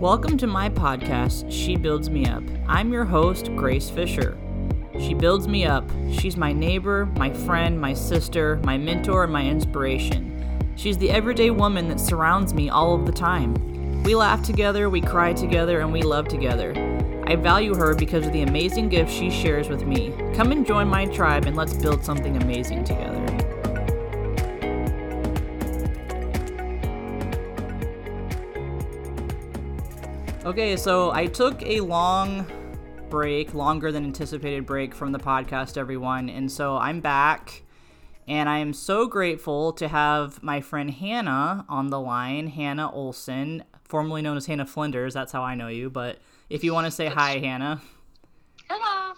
Welcome to my podcast, She Builds Me Up. I'm your host, Grace Fisher. She builds me up. She's my neighbor, my friend, my sister, my mentor, and my inspiration. She's the everyday woman that surrounds me all of the time. We laugh together, we cry together, and we love together. I value her because of the amazing gifts she shares with me. Come and join my tribe and let's build something amazing together. Okay, so I took a long break, longer than anticipated break from the podcast, everyone. And so I'm back. And I am so grateful to have my friend Hannah on the line, Hannah Olson, formerly known as Hannah Flinders. That's how I know you. But if you want to say hi, Hannah. Hello.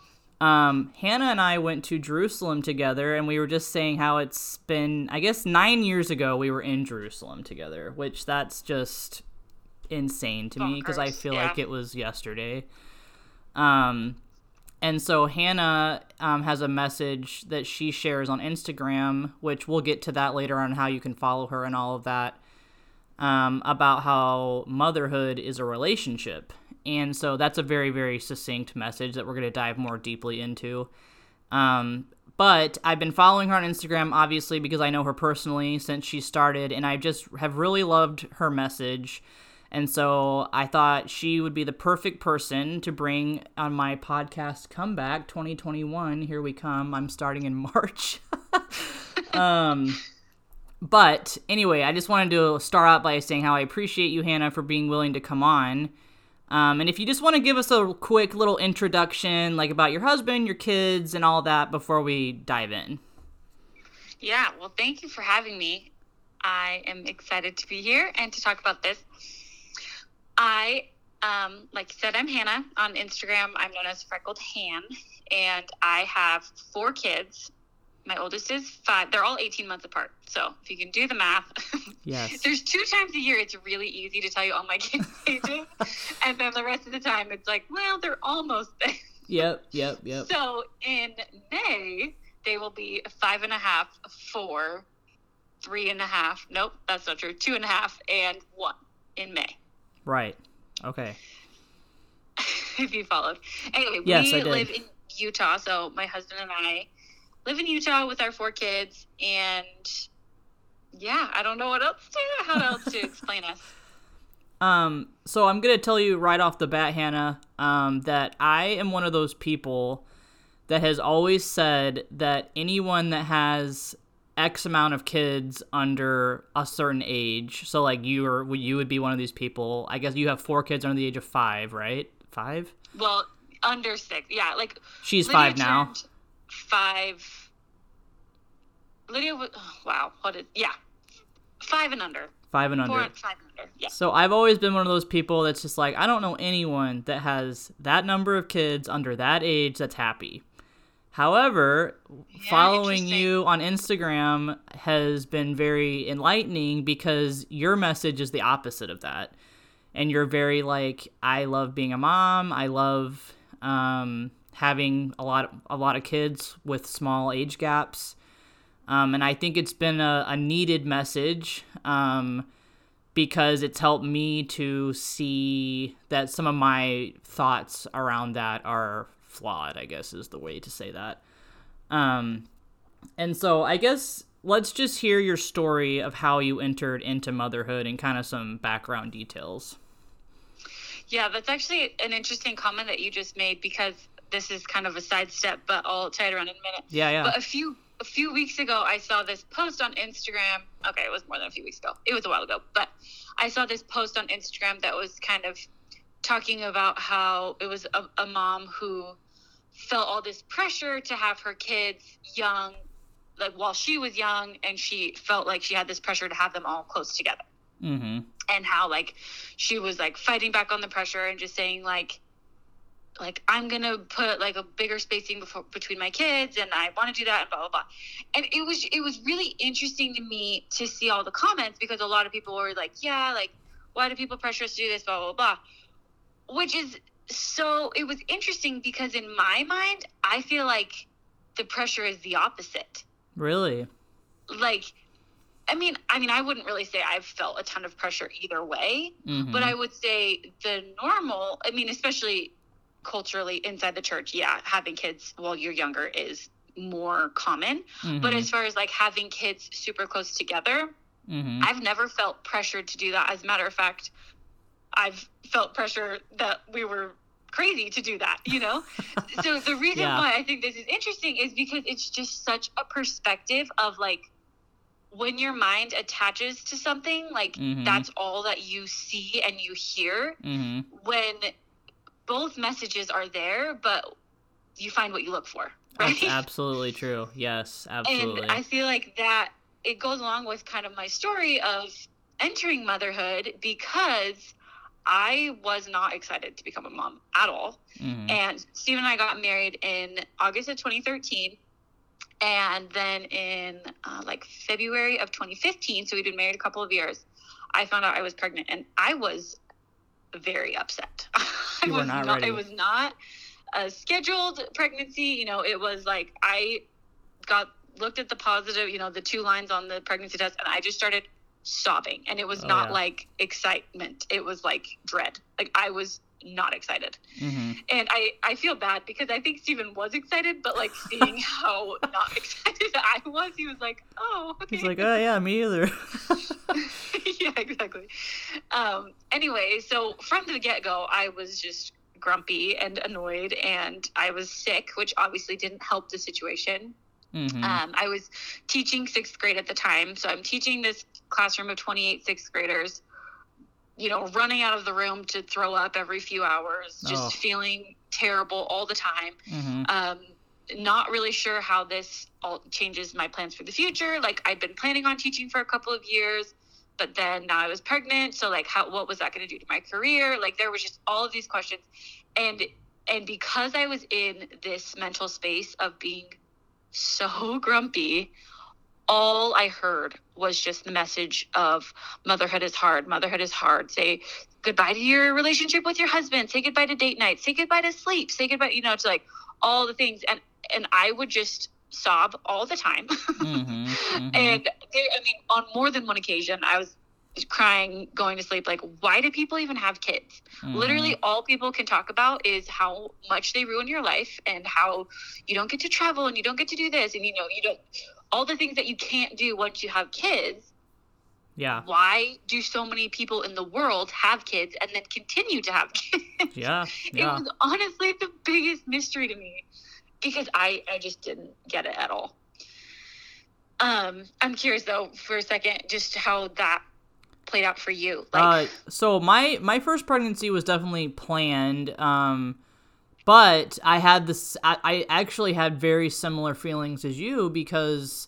Um, Hannah and I went to Jerusalem together, and we were just saying how it's been, I guess, nine years ago we were in Jerusalem together, which that's just insane to me because I feel yeah. like it was yesterday. Um, and so Hannah um, has a message that she shares on Instagram, which we'll get to that later on how you can follow her and all of that, um, about how motherhood is a relationship. And so that's a very, very succinct message that we're going to dive more deeply into. Um, but I've been following her on Instagram, obviously, because I know her personally since she started, and I just have really loved her message. And so I thought she would be the perfect person to bring on my podcast comeback 2021. Here we come. I'm starting in March. um, but anyway, I just wanted to start out by saying how I appreciate you, Hannah, for being willing to come on. Um, and if you just want to give us a quick little introduction, like about your husband, your kids, and all that before we dive in. Yeah, well, thank you for having me. I am excited to be here and to talk about this. I, um, like you said, I'm Hannah on Instagram. I'm known as Freckled Han, and I have four kids. My oldest is five. They're all 18 months apart. So if you can do the math, Yes. there's two times a year it's really easy to tell you all my kids' ages. and then the rest of the time it's like, well, they're almost there. Yep, yep, yep. So in May, they will be five and a half, four, three and a half. Nope, that's not true. Two and a half and one in May. Right. Okay. if you followed. Anyway, Yes, we live in Utah, so my husband and I live in Utah with our four kids, and yeah, I don't know what else to how else to explain us. Um, so I'm gonna tell you right off the bat, Hannah, um, that I am one of those people that has always said that anyone that has X amount of kids under a certain age, so like you or you would be one of these people. I guess you have four kids under the age of five, right? Five. Well, under six, yeah, like She's Lydia five now. Five. Lydia, oh, wow, what is yeah, five and under, Five and under. four, five and under, yeah. So I've always been one of those people that's just like I don't know anyone that has that number of kids under that age that's happy. However, following you on Instagram has been very enlightening because your message is the opposite of that. And you're very like I love being a mom. I love um, having a lot a lot of kids with small age gaps. Um, and I think it's been a, a needed message. Um, because it's helped me to see that some of my thoughts around that are flawed, I guess is the way to say that. Um, and so I guess let's just hear your story of how you entered into motherhood and kind of some background details. Yeah, that's actually an interesting comment that you just made because this is kind of a sidestep, but I'll tie it around in a minute. Yeah, yeah. But a few a few weeks ago, I saw this post on Instagram. Okay, it was more than a few weeks ago. It was a while ago, but I saw this post on Instagram that was kind of talking about how it was a, a mom who felt all this pressure to have her kids young, like while she was young, and she felt like she had this pressure to have them all close together. Mm-hmm. and how like she was like fighting back on the pressure and just saying like like I'm gonna put like a bigger spacing before, between my kids and I want to do that and blah blah blah. And it was it was really interesting to me to see all the comments because a lot of people were like yeah like why do people pressure us to do this? blah blah blah which is so it was interesting because in my mind I feel like the pressure is the opposite Really? like I mean, I mean, I wouldn't really say I've felt a ton of pressure either way, Mhm. but I would say the normal. I mean, especially culturally inside the church, yeah, having kids while you're younger is more common. But Mhm. as far as like having kids super close together, Mhm. I've never felt pressured to do that. As a matter of fact, I've felt pressure that we were crazy to do that, you know? so the reason Yeah. why I think this is interesting is because it's just such a perspective of like when your mind attaches to something, like Mhm. that's all that you see and you hear. Mhm. When both messages are there, but you find what you look for, right? That's absolutely true. Yes, absolutely. And I feel like that it goes along with kind of my story of entering motherhood because I was not excited to become a mom at all. Mhm. And Steve and I got married in August of 2013. And then in uh, like February of 2015, so we'd been married a couple of years, I found out I was pregnant and I was very upset. I was not not, it was not a scheduled pregnancy. You know, it was like I got looked at the positive, you know, the two lines on the pregnancy test, and I just started sobbing. And it was Oh, not yeah. like excitement, it was like dread. Like I was not excited Mhm. and I, I feel bad because I think Steven was excited, but like seeing how not excited I was, he was like, "Oh, okay." He's like, oh yeah, me either. yeah, exactly. Um, anyway, so from the get go, I was just grumpy and annoyed, and I was sick, which obviously didn't help the situation. Mhm. Um, I was teaching sixth grade at the time, so I'm teaching this classroom of 28 sixth graders. You know, running out of the room to throw up every few hours, just Oh. feeling terrible all the time. Mhm. Um, not really sure how this all changes my plans for the future. Like I'd been planning on teaching for a couple of years, but then now I was pregnant. So like, how what was that going to do to my career? Like there was just all of these questions, and and because I was in this mental space of being so grumpy, all I heard was just the message of motherhood is hard. Motherhood is hard. Say goodbye to your relationship with your husband. Say goodbye to date night. Say goodbye to sleep. Say goodbye, you know, to like all the things. And and I would just sob all the time. Mhm. Mhm. And there, I mean, on more than one occasion, I was crying, going to sleep. Like, why do people even have kids? Mhm. Literally, all people can talk about is how much they ruin your life and how you don't get to travel and you don't get to do this and you know you don't all the things that you can't do once you have kids. Yeah. Why do so many people in the world have kids and then continue to have kids? Yeah. It was honestly the biggest mystery to me because I, I just didn't get it at all. Um, I'm curious though for a second just how that played out for you. Like, uh, so my my first pregnancy was definitely planned. Um, but I had this. I, I actually had very similar feelings as you because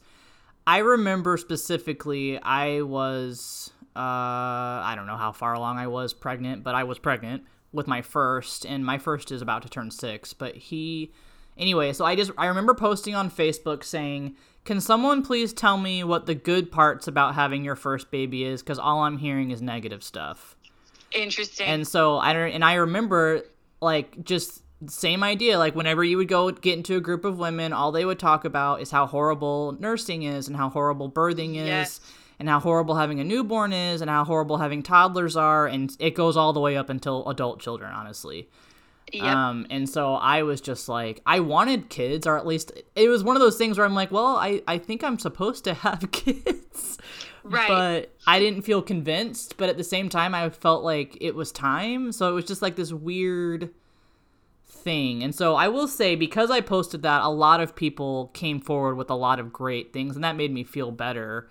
I remember specifically I was uh I don't know how far along I was pregnant, but I was pregnant with my first, and my first is about to turn six. But he, anyway, so I just I remember posting on Facebook saying, "Can someone please tell me what the good parts about having your first baby is? Because all I'm hearing is negative stuff." interesting. And so I don't, and I remember like just same idea. Like whenever you would go get into a group of women, all they would talk about is how horrible nursing is, and how horrible birthing is, Yes. and how horrible having a newborn is, and how horrible having toddlers are, and it goes all the way up until adult children, honestly. Yep. Um, and so I was just like, I wanted kids, or at least it was one of those things where I'm like, well, I, I think I'm supposed to have kids. Right. But I didn't feel convinced, but at the same time, I felt like it was time. So it was just like this weird thing. And so I will say, because I posted that, a lot of people came forward with a lot of great things, and that made me feel better.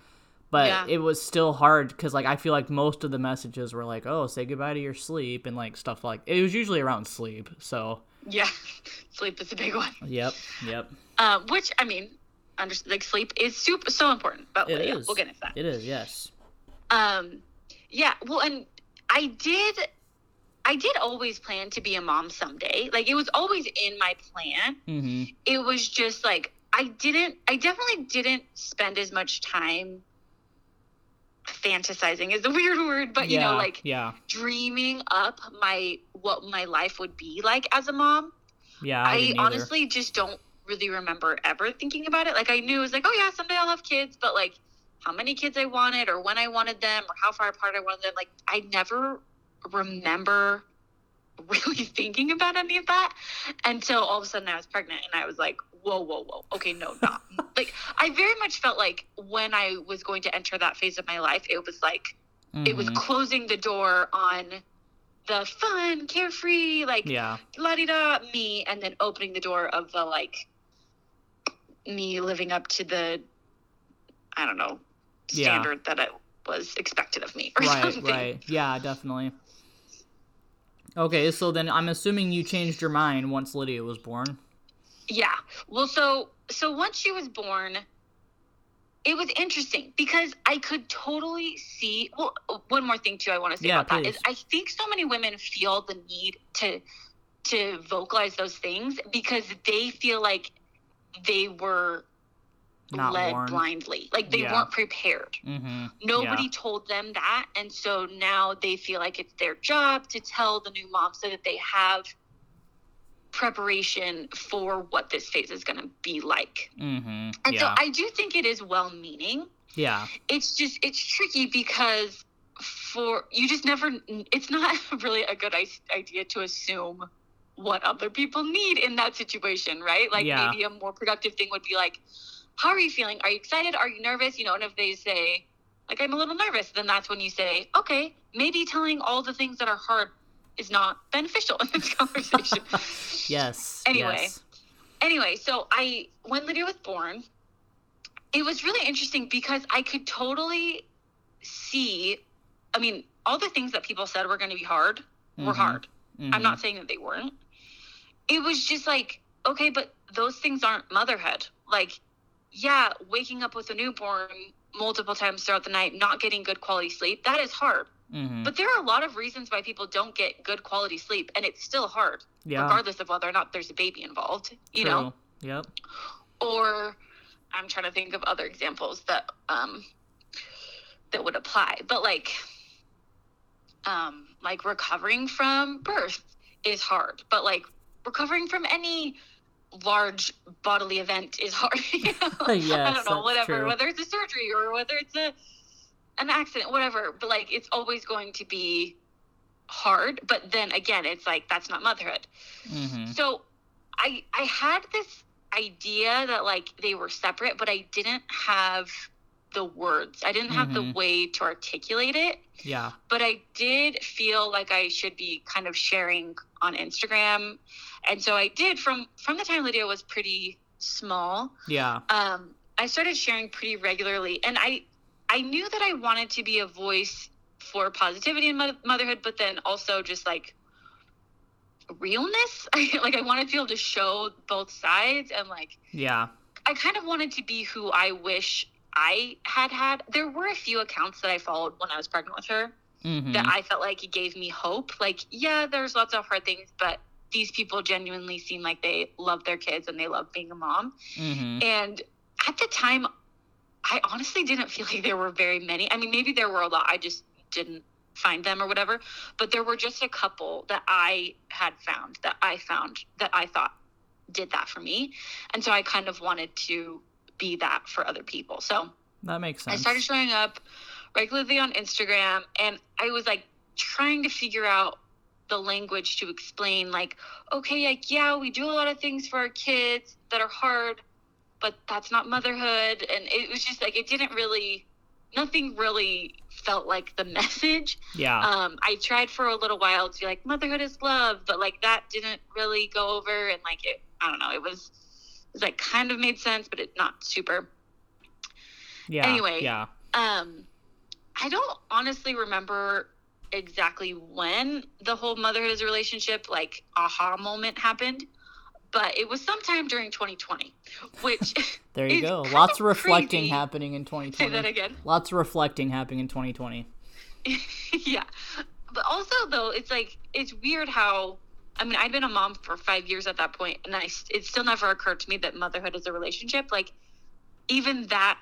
But Yeah. it was still hard because, like, I feel like most of the messages were like, "Oh, say goodbye to your sleep," and like stuff like it was usually around sleep. So, yeah. Sleep is a big one. yep, yep, Um, which I mean, under, like sleep is super so important. But it yeah, is. we'll get into that. It is, yes. Um, yeah, well, and I did, I did always plan to be a mom someday. Like it was always in my plan. Mm-hmm. It was just like I didn't, I definitely didn't spend as much time fantasizing is a weird word, but you yeah, know, like yeah, dreaming up my what my life would be like as a mom. yeah. I, I, honestly just don't really remember ever thinking about it. Like I knew it was like, oh yeah, someday I'll have kids, but like how many kids I wanted or when I wanted them or how far apart I wanted them. Like I never remember really thinking about any of that until all of a sudden I was pregnant and I was like, whoa, whoa, whoa. Okay, no, not like I very much felt like when I was going to enter that phase of my life, it was like it was Mhm. closing the door on the fun, carefree, like Yeah. la di da me, and then opening the door of the like me living up to the I don't know Yeah. standard that it was expected of me or Right, something. right. Yeah, definitely. Okay, so then I'm assuming you changed your mind once Lydia was born. Yeah. Well, so so once she was born, it was interesting because I could totally see. Well, one more thing too, I want to say Yeah, about that please. is I think so many women feel the need to to vocalize those things because they feel like they were Not led warned. blindly, like they Yeah. weren't prepared. Mm-hmm. Nobody told them that, and so now they feel like it's their job to tell the new mom so that they have preparation for what this phase is going to be like. Mm-hmm. And so I do think it is well meaning. yeah. It's just it's tricky because for you just never it's not really a good idea to assume what other people need in that situation, right? Like Yeah. maybe a more productive thing would be like how are you feeling? Are you excited? Are you nervous? You know, and if they say like I'm a little nervous, then that's when you say, "Okay, maybe telling all the things that are hard is not beneficial in this conversation." Yes. Anyway. yes. anyway, so I when Lydia was born, it was really interesting because I could totally see. I mean, all the things that people said were going to be hard were Mhm. hard. Mhm. I'm not saying that they weren't. It was just like, okay, but those things aren't motherhood. Like, yeah, waking up with a newborn multiple times throughout the night, not getting good quality sleep, that is hard. Mhm. But there are a lot of reasons why people don't get good quality sleep, and it's still hard, yeah. regardless of whether or not there's a baby involved. You know, Yep. or I'm trying to think of other examples that um that would apply. But like um like recovering from birth is hard, but like recovering from any large bodily event is hard. you know? I don't know, whatever, true. whether it's a surgery or whether it's a an accident, whatever. But like it's always going to be hard. But then again, it's like that's not motherhood. Mm-hmm. So I I had this idea that like they were separate, but I didn't have the words. I didn't have the Mhm. way to articulate it, Yeah. but I did feel like I should be kind of sharing on Instagram. And so I did from from the time Lydia was pretty small. Yeah. Um I started sharing pretty regularly and I I knew that I wanted to be a voice for positivity in mo- motherhood, but then also just like realness. like I wanted to be able to show both sides and like Yeah. I kind of wanted to be who I wish I had had. There were a few accounts that I followed when I was pregnant with her Mm-hmm. that I felt like it gave me hope. Like, yeah, there's lots of hard things, but these people genuinely seem like they love their kids and they love being a mom. mm-hmm. And at the time, I honestly didn't feel like there were very many. I mean, maybe there were a lot. I just didn't find them or whatever. But there were just a couple that I had found that I found that I thought did that for me. And so I kind of wanted to be that for other people. So That makes sense. I started showing up regularly on Instagram and I was like trying to figure out the language to explain like okay like yeah we do a lot of things for our kids that are hard but that's not motherhood and it was just like it didn't really nothing really felt like the message yeah. um i tried for a little while to be like motherhood is love but like that didn't really go over and like it i don't know it was it was like kind of made sense but it not super yeah. anyway. Yeah. um i don't honestly remember exactly when the whole motherhood is a relationship like aha moment happened but it was sometime during 2020 which There you go. Lots of reflecting crazy. happening in 2020 say 2020. that again Lots of reflecting happening in 2020. yeah but also though it's like it's weird how i mean i'd been a mom for five years at that point and i it still never occurred to me that motherhood is a relationship like even that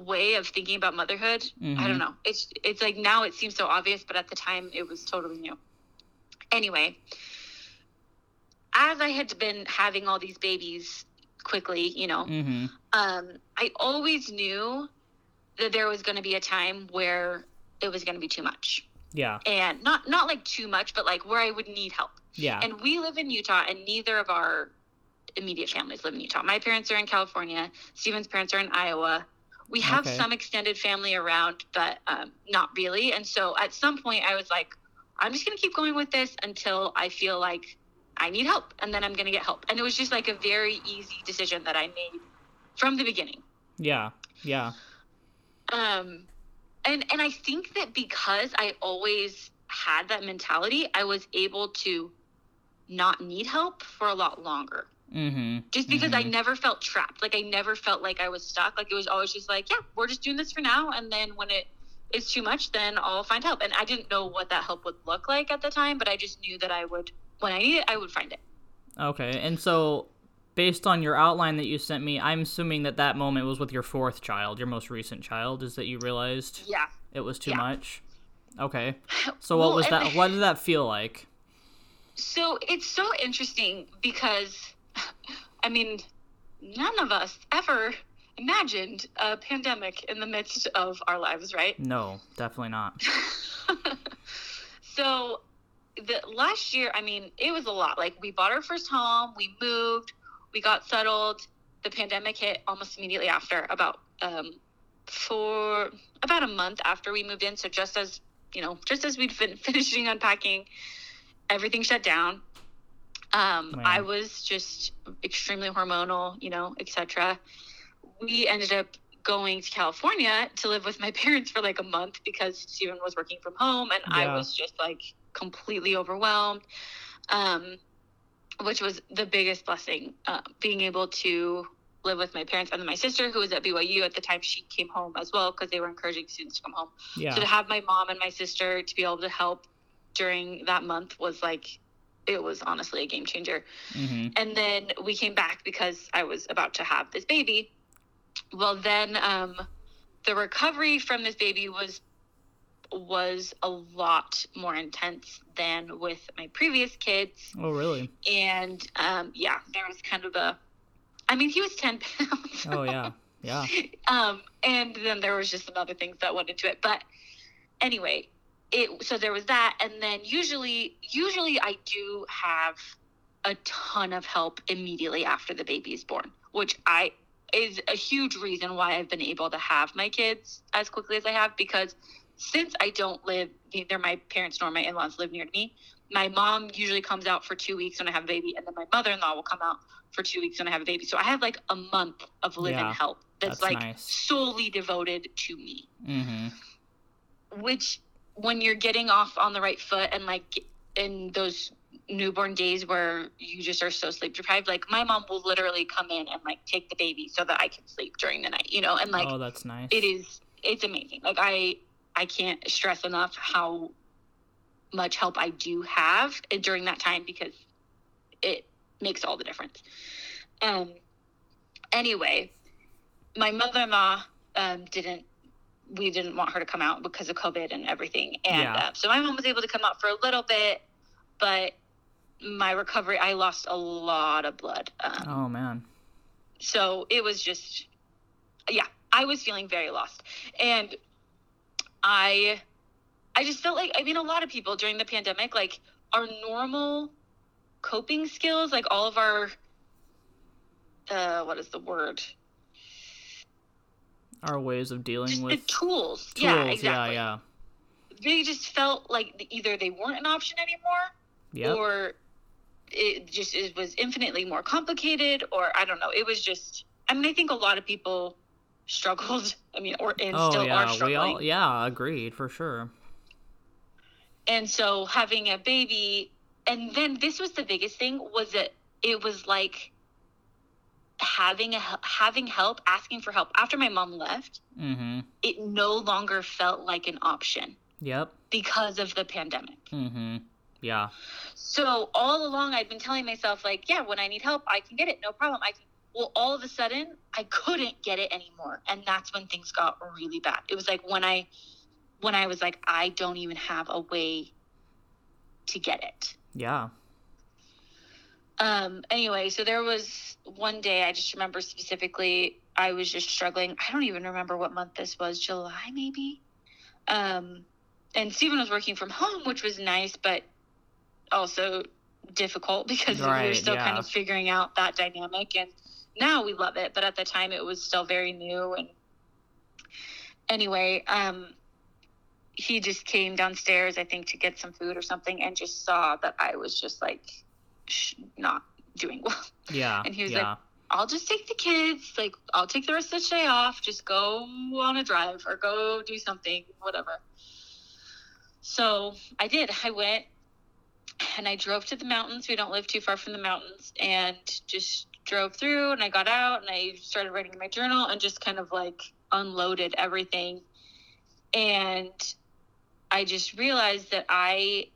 way of thinking about motherhood i Mhm. don't know it's it's like now it seems so obvious but at the time it was totally new anyway as i had been having all these babies quickly you know Mm-hmm. um, I always knew that there was going to be a time where it was going to be too much. Yeah. And not not like too much, but like where I would need help. Yeah. And we live in Utah, and neither of our immediate families live in Utah. My parents are in California. Steven's parents are in Iowa. We have Okay. some extended family around, but um, not really. And so at some point, I was like, I'm just going to keep going with this until I feel like I need help, and then I'm going to get help. And it was just like a very easy decision that I made from the beginning. yeah. Yeah. Um, and and I think that because I always had that mentality, I was able to not need help for a lot longer. Mm-hmm. Just because I Mhm. never felt trapped. Like I never felt like I was stuck. Like it was always just like, yeah, we're just doing this for now, and then when it is too much, then I'll find help. And I didn't know what that help would look like at the time, but I just knew that I would, when I need it, I would find it. Okay. And so, based on your outline that you sent me, I'm assuming that that moment was with your fourth child, your most recent child, is that you realized Yeah. it was too Yeah. much. Okay. So what was that? What did that feel like? So it's so interesting because, I mean, none of us ever imagined a pandemic in the midst of our lives, right? No, definitely not. so the last year, I mean, it was a lot. Like we bought our first home, we moved, we got settled. The pandemic hit almost immediately after, about um, for about a month after we moved in. So just as you know, just as we'd fin- finishing unpacking, everything shut down. Um. I was just extremely hormonal, you know, etc. We ended up going to California to live with my parents for like a month because Steven was working from home and I was just like completely overwhelmed. Um, which was the biggest blessing, uh, being able to live with my parents and my sister who was at BYU at the time she came home as well because they were encouraging students to come home. Yeah. So to have my mom and my sister to be able to help during that month was like it was honestly a game changer. Mm-hmm. And then we came back because I was about to have this baby. Well, then um, the recovery from this baby was was a lot more intense than with my previous kids. Oh, really? And um, yeah, there was kind of a. I mean, he was ten pounds. Oh, yeah. Yeah. um, and then there was just some other things that went into it. But anyway, it so there was that, and then usually, usually I do have a ton of help immediately after the baby is born, which I is a huge reason why I've been able to have my kids as quickly as I have because since I don't live neither my parents nor my in-laws live near me, my mom usually comes out for two weeks when I have a baby, and then my mother-in-law will come out for two weeks when I have a baby. So I have like a month of live-in Yeah, help that's, that's like nice. solely devoted to me. Mm-hmm. Which, when you're getting off on the right foot and like in those newborn days where you just are so sleep deprived, like my mom will literally come in and like take the baby so that I can sleep during the night, you know, and like oh, that's nice. it is it's amazing. Like i i can't stress enough how much help i do have during that time because it makes all the difference. Um anyway my mother-in-law um didn't we didn't want her to come out because of covid and everything and Yeah. uh, so my mom was able to come out for a little bit but my recovery i lost a lot of blood um, Oh, man. so it was just yeah i was feeling very lost and i i just felt like i mean a lot of people during the pandemic like our normal coping skills like all of our uh what is the word Our ways of dealing just the with tools, tools. yeah exactly Yeah, they just felt like either they weren't an option anymore. Yep. or it just it was infinitely more complicated or i don't know it was just i mean i think a lot of people struggled i mean or and oh, still are yeah. We struggling all, yeah, agreed for sure. and so having a baby and then this was the biggest thing was that it was like having a having help asking for help after my mom left Mm-hmm. it no longer felt like an option Yep. because of the pandemic Mm-hmm. Yeah. So all along, I'd been telling myself, like, yeah, when I need help, I can get it, no problem. I can. Well, all of a sudden, I couldn't get it anymore, and that's when things got really bad. It was like when I, when I was like, I don't even have a way to get it. Yeah. Um. Anyway, so there was one day I just remember specifically. I was just struggling. I don't even remember what month this was, July maybe. Um, and Steven was working from home, which was nice, but also difficult because we were Right, still kind of figuring out that dynamic. And now we love it, but at the time it was still very new. And anyway, um, he just came downstairs, I think, to get some food or something, and just saw that I was just like not doing well. Yeah. And he was yeah. like, I'll just take the kids. Like, I'll take the rest of the day off. Just go on a drive or go do something, whatever. So I did. I went and I drove to the mountains. We don't live too far from the mountains. And just drove through and I got out and I started writing in my journal and just kind of like unloaded everything. And I just realized that I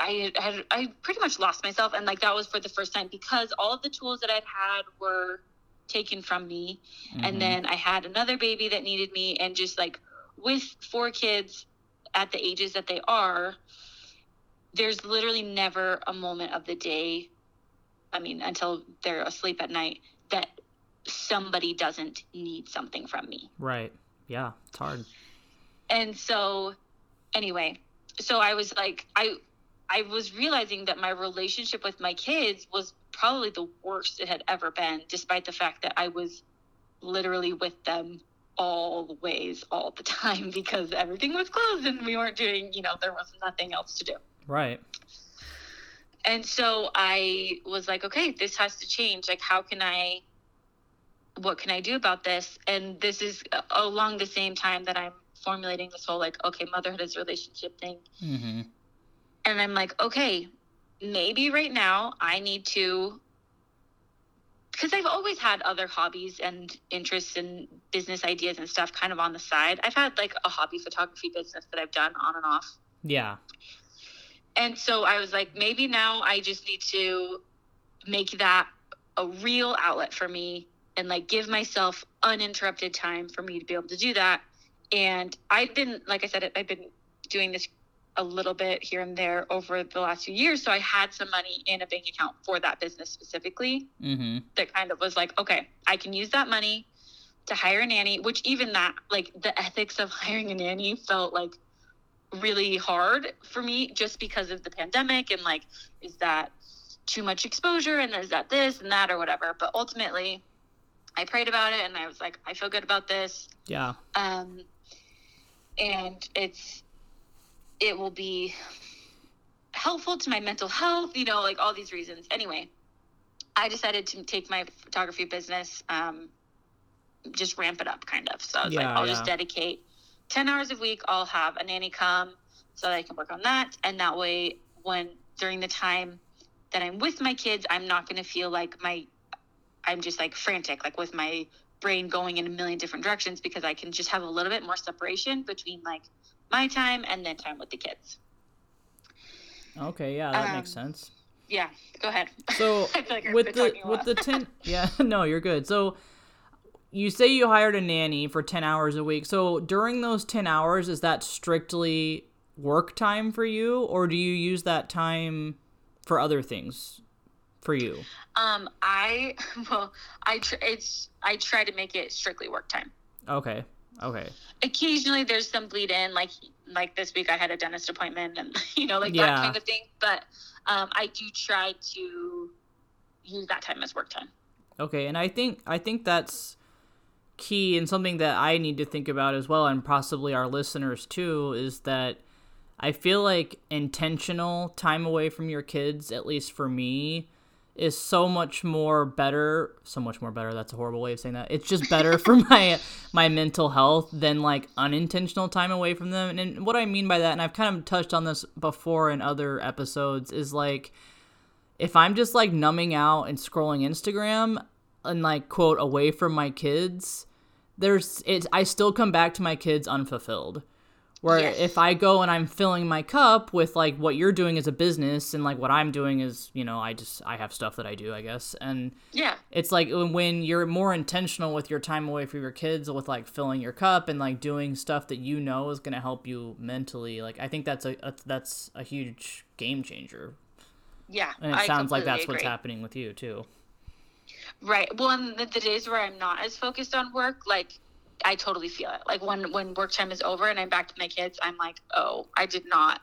I had I pretty much lost myself and like that was for the first time because all of the tools that I'd had were taken from me Mhm. and then I had another baby that needed me and just like with four kids at the ages that they are there's literally never a moment of the day I mean until they're asleep at night that somebody doesn't need something from me Right. Yeah. It's hard. and so anyway so i was like i i was realizing that my relationship with my kids was probably the worst it had ever been despite the fact that i was literally with them always all the time because everything was closed and we weren't doing you know there was nothing else to do Right. and so I was like, okay, this has to change. Like, how can I, what can I do about this? And this is along the same time that I'm formulating this whole, like, okay, motherhood is a relationship thing. Mm-hmm. And I'm like, okay, maybe right now I need to, because I've always had other hobbies and interests and business ideas and stuff kind of on the side. I've had like a hobby photography business that I've done on and off. Yeah. And so I was like, maybe now I just need to make that a real outlet for me and like give myself uninterrupted time for me to be able to do that. And I've been, like I said, I've been doing this a little bit here and there over the last few years. So I had some money in a bank account for that business specifically Mm-hmm. that kind of was like, okay, I can use that money to hire a nanny, which even that, like the ethics of hiring a nanny felt like really hard for me just because of the pandemic and like, is that too much exposure and is that this and that or whatever. But ultimately, I prayed about it and I was like, I feel good about this. Yeah. Um, and it's, it will be helpful to my mental health, you know, like all these reasons. Anyway, I decided to take my photography business, um, just ramp it up kind of. So I was like, I'll just dedicate 10 hours a week. I'll have a nanny come so that I can work on that. And that way, when during the time that I'm with my kids, I'm not going to feel like my, I'm just like frantic, like with my brain going in a million different directions because I can just have a little bit more separation between like my time and then time with the kids. Okay. Yeah, that makes Um, sense. Yeah, go ahead. So like with the with the ten, yeah, no, you're good. So you say you hired a nanny for ten hours a week. So during those ten hours, is that strictly work time for you, or do you use that time for other things for you? Um, I well, I tr- it's I try to make it strictly work time. Okay. Okay. Occasionally, there's some bleed in, like like this week I had a dentist appointment, and you know, like Yeah. that kind of thing. But um, I do try to use that time as work time. Okay, and I think I think that's key and something that I need to think about as well, and possibly our listeners too, is that I feel like intentional time away from your kids, at least for me, is so much more better. So much more better. That's a horrible way of saying that. It's just better for my my mental health than like unintentional time away from them. And, and what I mean by that, and I've kind of touched on this before in other episodes, is like if I'm just like numbing out and scrolling Instagram and like quote away from my kids, there's it's I still come back to my kids unfulfilled. Where Yes. if I go and I'm filling my cup with like what you're doing as a business and like what I'm doing is, you know, I just I have stuff that I do, I guess. And Yeah, it's like when you're more intentional with your time away from your kids with like filling your cup and like doing stuff that you know is going to help you mentally like i think that's a, a that's a huge game changer yeah. and it I sounds like that's what's happening with you too Right. Well, and the, the days where I'm not as focused on work, like I totally feel it. Like when when work time is over and I'm back to my kids, I'm like, oh, I did not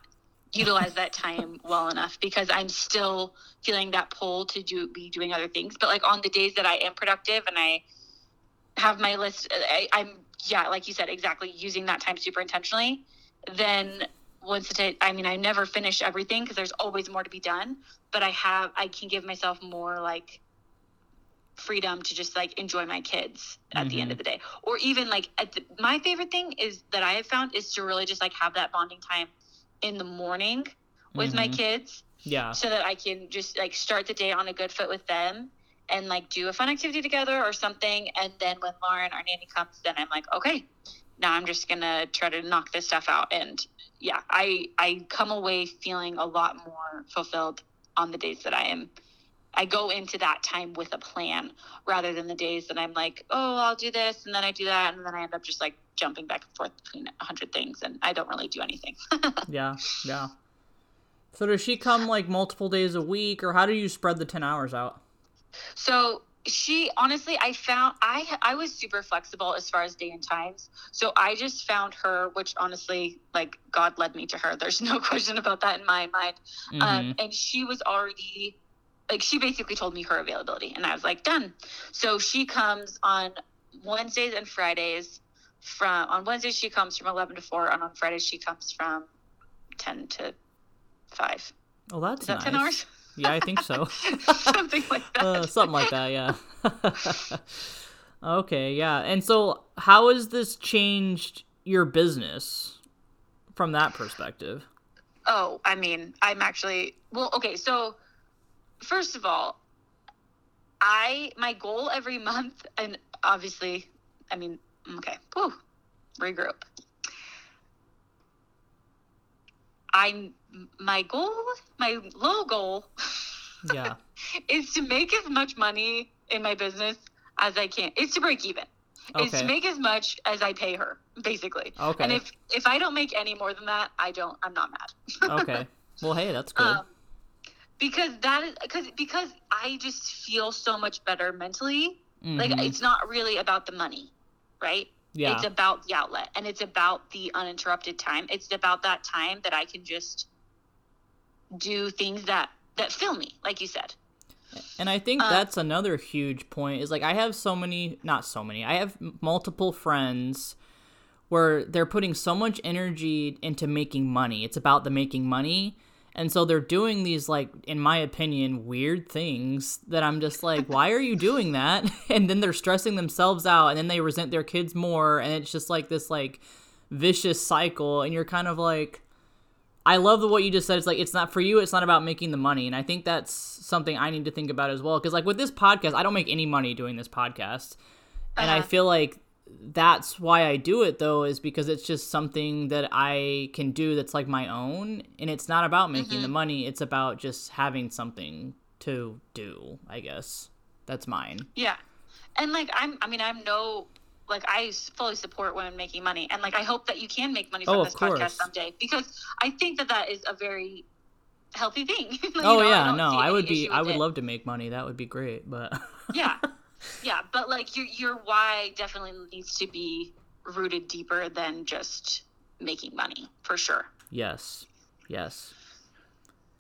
utilize that time well enough because I'm still feeling that pull to do be doing other things. But like on the days that I am productive and I have my list, uh, I, I'm yeah, like you said, exactly using that time super intentionally. Then once the day, I mean, I never finish everything because there's always more to be done. But I have, I can give myself more like freedom to just like enjoy my kids at mm-hmm. the end of the day or even like the, my favorite thing is that i have found is to really just like have that bonding time in the morning with mm-hmm. my kids yeah so that i can just like start the day on a good foot with them and like do a fun activity together or something and then when lauren our nanny comes then i'm like okay now i'm just gonna try to knock this stuff out and yeah i i come away feeling a lot more fulfilled on the days that i am I go into that time with a plan rather than the days that I'm like, oh, I'll do this and then I do that and then I end up just like jumping back and forth between a hundred things and I don't really do anything. yeah, yeah. So does she come like multiple days a week or how do you spread the 10 hours out? So she honestly i found i i was super flexible as far as day and times so i just found her which honestly like god led me to her there's no question about that in my mind um, mm-hmm. um, and she was already like she basically told me her availability and I was like done. So she comes on Wednesdays and Fridays from on Wednesdays she comes from 11 to 4 and on Fridays she comes from 10 to 5. Oh, that's Is that nice. 10 hours? Yeah, I think so. something like that. Uh, something like that, yeah. okay, yeah. And so how has this changed your business from that perspective? Oh, I mean, I'm actually well, okay, so first of all, I my goal every month, and obviously, I mean, okay, whew, regroup. I'm my goal, my low goal, yeah, is to make as much money in my business as I can. It's to break even. Okay. Is to make as much as I pay her, basically. Okay. And if if I don't make any more than that, I don't. I'm not mad. okay. Well, hey, that's good. Um, because that is because because I just feel so much better mentally. Mm-hmm. Like it's not really about the money, right? Yeah. It's about the outlet and it's about the uninterrupted time. It's about that time that I can just do things that that fill me, like you said. And I think uh, that's another huge point is like I have so many, not so many. I have multiple friends where they're putting so much energy into making money. It's about the making money and so they're doing these like in my opinion weird things that I'm just like why are you doing that? And then they're stressing themselves out and then they resent their kids more and it's just like this like vicious cycle and you're kind of like I love the what you just said. It's like it's not for you. It's not about making the money, and I think that's something I need to think about as well. Because like with this podcast, I don't make any money doing this podcast, and uh-huh. I feel like that's why I do it though is because it's just something that I can do that's like my own and it's not about making mm-hmm. the money. It's about just having something to do I guess. That's mine. Yeah. And like I'm I mean I'm no like I fully support women making money. And like I hope that you can make money from oh, this course. podcast someday because I think that that is a very healthy thing. Oh know, yeah I no I would be I would it. love to make money. That would be great but yeah yeah, but like your your why definitely needs to be rooted deeper than just making money for sure. Yes. Yes.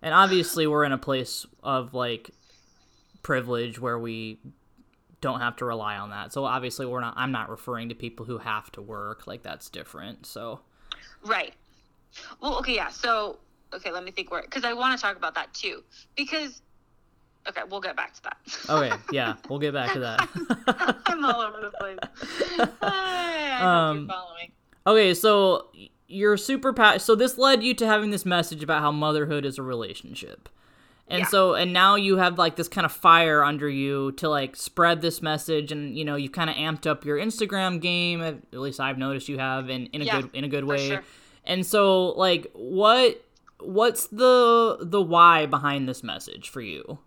And obviously we're in a place of like privilege where we don't have to rely on that. So obviously we're not I'm not referring to people who have to work, like that's different. So Right. Well, okay, yeah. So okay, let me think where cuz I want to talk about that too because Okay, we'll get back to that. okay, yeah, we'll get back to that. I'm all over the place. I um, following. Okay, so you're super pa- so this led you to having this message about how motherhood is a relationship. And yeah. so and now you have like this kind of fire under you to like spread this message and you know, you've kind of amped up your Instagram game, at least I've noticed you have in, in a yeah, good in a good way. Sure. And so like what what's the the why behind this message for you?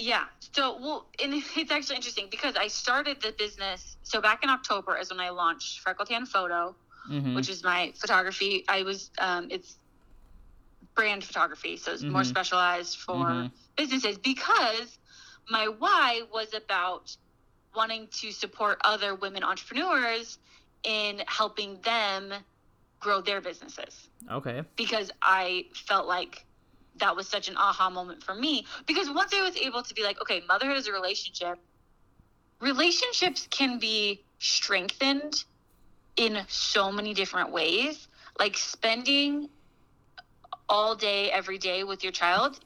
Yeah. So, well, and it's actually interesting because I started the business. So back in October is when I launched Freckled Han Photo, mm-hmm. which is my photography. I was, um, it's brand photography, so it's mm-hmm. more specialized for mm-hmm. businesses because my why was about wanting to support other women entrepreneurs in helping them grow their businesses Okay. because I felt like that was such an aha moment for me. Because once I was able to be like, okay, motherhood is a relationship, relationships can be strengthened in so many different ways. Like spending all day, every day with your child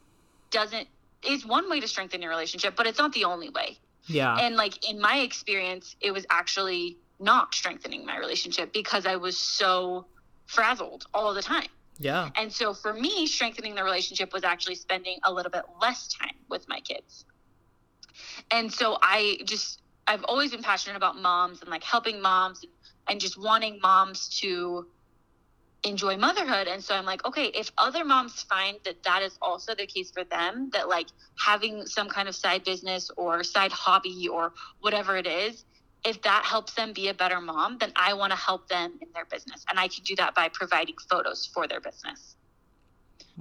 doesn't is one way to strengthen your relationship, but it's not the only way. Yeah. And like in my experience, it was actually not strengthening my relationship because I was so frazzled all the time. Yeah. And so for me, strengthening the relationship was actually spending a little bit less time with my kids. And so I just, I've always been passionate about moms and like helping moms and, just wanting moms to enjoy motherhood. And so I'm like, okay, if other moms find that that is also the case for them, that like having some kind of side business or side hobby or whatever it is, if that helps them be a better mom, then I want to help them in their business. And I can do that by providing photos for their business.